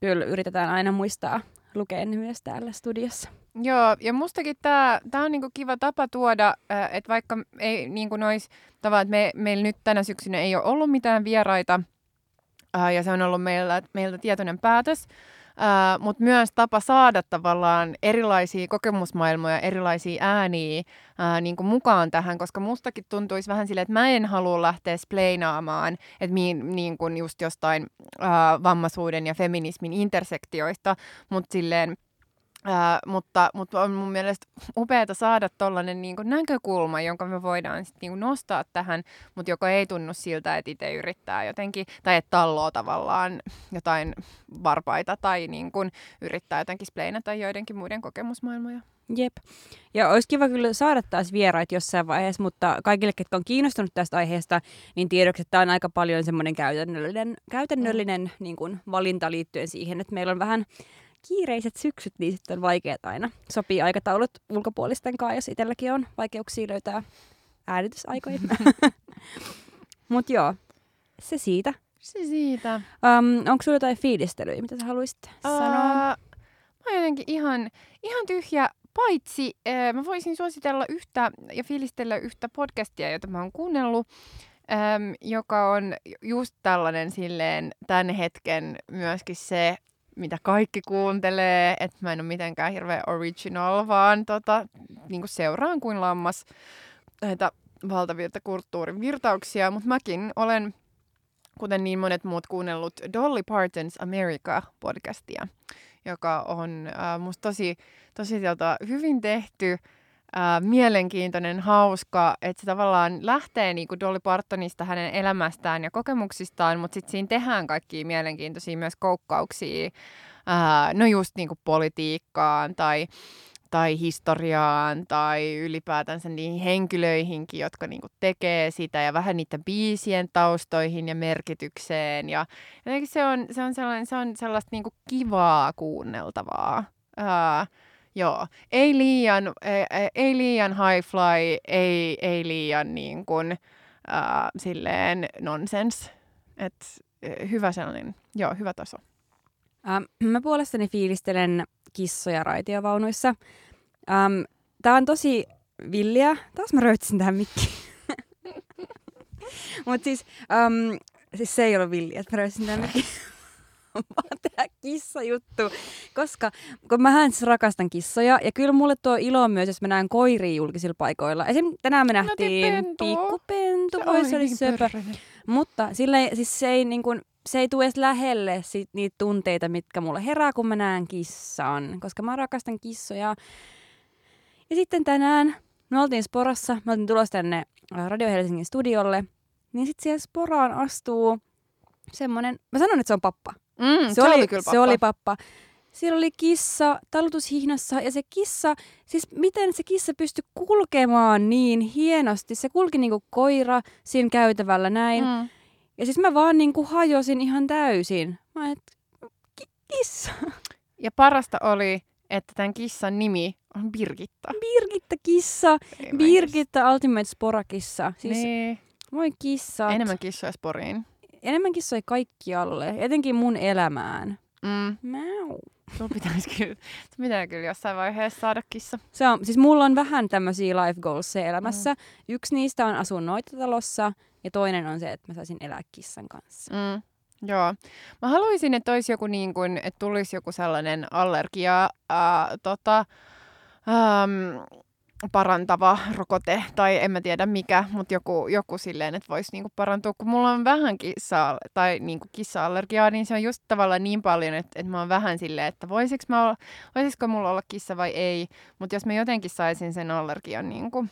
kyllä yritetään aina muistaa lukea ne myös täällä studiossa. Joo, ja mustakin tämä on niinku kiva tapa tuoda, äh, että vaikka ei niinku nois, tavallaan, että me, meillä nyt tänä syksynä ei ole ollut mitään vieraita, Äh, ja se on ollut meillä, meiltä tietoinen päätös. Uh, mutta myös tapa saada tavallaan erilaisia kokemusmaailmoja, erilaisia ääniä uh, niin kuin mukaan tähän, koska mustakin tuntuisi vähän silleen, että mä en halua lähteä spleinaamaan, että mi, niin kuin just jostain uh, vammaisuuden ja feminismin intersektioista, mutta silleen Ää, mutta, mutta on mun mielestä upeata saada tuollainen niin näkökulma, jonka me voidaan sit niin nostaa tähän, mutta joka ei tunnu siltä, että itse yrittää jotenkin, tai että talloo tavallaan jotain varpaita tai niin kuin yrittää jotenkin spleinata joidenkin muiden kokemusmaailmoja. Jep. Ja olisi kiva kyllä saada taas vieraita jossain vaiheessa, mutta kaikille, ketkä on kiinnostunut tästä aiheesta, niin tiedoksi, että tämä on aika paljon semmoinen käytännöllinen, käytännöllinen mm. niin kuin, valinta liittyen siihen, että meillä on vähän kiireiset syksyt, niin sitten on vaikeat aina. Sopii aikataulut ulkopuolisten kanssa, jos itselläkin on vaikeuksia löytää äänitysaikoja. Mutta joo, se siitä. Se siitä. Um, onko sulla jotain fiilistelyjä, mitä sä haluaisit uh, sanoa? Mä oon jotenkin ihan, ihan tyhjä, paitsi äh, mä voisin suositella yhtä ja fiilistellä yhtä podcastia, jota mä oon kuunnellut, ähm, joka on just tällainen silleen tämän hetken myöskin se mitä kaikki kuuntelee, että mä en ole mitenkään hirveän original, vaan tota, niin seuraan kuin lammas näitä valtavilta kulttuurin virtauksia, mutta mäkin olen, kuten niin monet muut, kuunnellut Dolly Parton's America-podcastia, joka on äh, musta tosi, tosi hyvin tehty, ää, mielenkiintoinen, hauska, että se tavallaan lähtee niin kuin Dolly Partonista hänen elämästään ja kokemuksistaan, mutta sitten siinä tehdään kaikkia mielenkiintoisia myös koukkauksia, ää, no just niin kuin politiikkaan tai tai historiaan tai ylipäätänsä niihin henkilöihinkin, jotka niinku tekee sitä ja vähän niiden biisien taustoihin ja merkitykseen. Ja se on, se on, sellainen, se on sellaista niinku kivaa kuunneltavaa. Ää, Joo, ei liian, ei, ei liian high fly, ei, ei liian niin kuin, äh, silleen nonsense. Et, hyvä sellainen, joo, hyvä taso. Ähm, mä puolestani fiilistelen kissoja raitiovaunuissa. Ähm, tää on tosi villiä. Taas mä röytsin tähän mikkiin. Mutta siis, um, siis se ei ollut villiä, että mä röytsin tähän. vaan tehdä kissajuttu. Koska kun mä siis rakastan kissoja ja kyllä mulle tuo ilo myös, jos mä näen koiria julkisilla paikoilla. Esim. tänään me nähtiin pikkupentu, voi se oli niin söpö. Mutta sillä ei, siis se ei niin kuin, se ei tule edes lähelle sit niitä tunteita, mitkä mulle herää, kun mä näen kissan. Koska mä rakastan kissoja. Ja sitten tänään me oltiin Sporassa, me oltiin tulossa tänne Radio Helsingin studiolle. Niin sitten siellä Sporaan astuu semmonen, mä sanon, että se on pappa. Mm, se, se, oli, oli kyllä pappa. Se oli pappa. Siellä oli kissa talutushihnassa ja se kissa, siis miten se kissa pystyi kulkemaan niin hienosti. Se kulki niinku koira siinä käytävällä näin. Mm. Ja siis mä vaan niinku hajosin ihan täysin. Mä et, kissa. Ja parasta oli, että tämän kissan nimi on Birgitta. Birgitta kissa. Ei Birgitta Ultimate Sporakissa. Siis, niin. Voi kissa. Enemmän kissoja sporiin enemmän kissoja kaikkialle, etenkin mun elämään. Mm. Mau. Sulla pitäisi kyllä, pitää kyllä jossain vaiheessa saada kissa. Se on, siis mulla on vähän tämmöisiä life goals elämässä. Mm. Yksi niistä on asua noitotalossa ja toinen on se, että mä saisin elää kissan kanssa. Mm. Joo. Mä haluaisin, että olisi joku niin kuin, että tulisi joku sellainen allergia, ää, tota, äm, parantava rokote, tai en mä tiedä mikä, mutta joku, joku silleen, että voisi niinku parantua. Kun mulla on vähän kissa, tai niinku kissa-allergiaa, niin se on just tavallaan niin paljon, että, että mä oon vähän silleen, että voisiko mä olla, voisiko mulla olla kissa vai ei. Mutta jos mä jotenkin saisin sen allergian niinku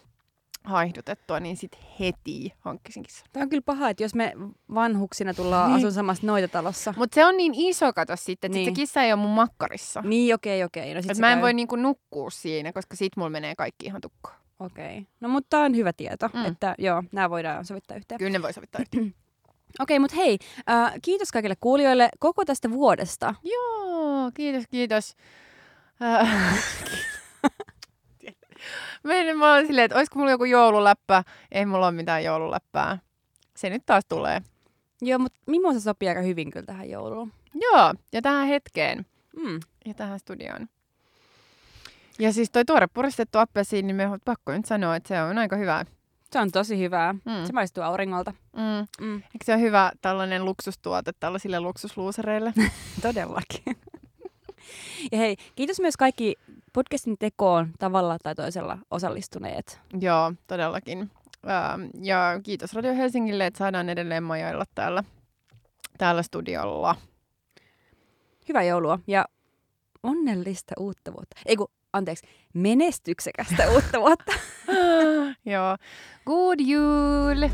haihdutettua, niin sitten heti hankkisin kissa. Tämä on kyllä paha, että jos me vanhuksina tullaan niin. asumaan samassa noitatalossa. Mutta se on niin iso, kato sitten, että niin. sit se kissa ei ole mun makkarissa. Niin, okei, okay, okei. Okay. No, sit mä en käy... voi niinku nukkua siinä, koska sit mulla menee kaikki ihan tukkoon. Okei. Okay. No mutta on hyvä tieto, mm. että joo, nämä voidaan sovittaa yhteen. Kyllä ne voi sovittaa yhteen. Okei, okay, mutta hei, äh, kiitos kaikille kuulijoille koko tästä vuodesta. Joo, kiitos, kiitos. Äh, Menin, mä olin silleen, että olisiko mulla joku joululäppä. Ei mulla ole mitään joululäppää. Se nyt taas tulee. Joo, mutta mimosa sopii aika hyvin kyllä tähän jouluun. Joo, ja tähän hetkeen. Mm. Ja tähän studioon. Ja siis toi tuore puristettu appelsiini, niin me on pakko nyt sanoa, että se on aika hyvää. Se on tosi hyvää. Mm. Se maistuu auringolta. Mm. Mm. Eikö se ole hyvä tällainen luksustuote tällaisille luksusluusereille? Todellakin. ja hei, kiitos myös kaikki podcastin tekoon tavalla tai toisella osallistuneet. Joo, todellakin. Ähm, ja kiitos Radio Helsingille, että saadaan edelleen majoilla täällä, täällä studiolla. Hyvää joulua ja onnellista uutta vuotta. Ei kun, anteeksi, menestyksekästä uutta vuotta. Joo. God jul!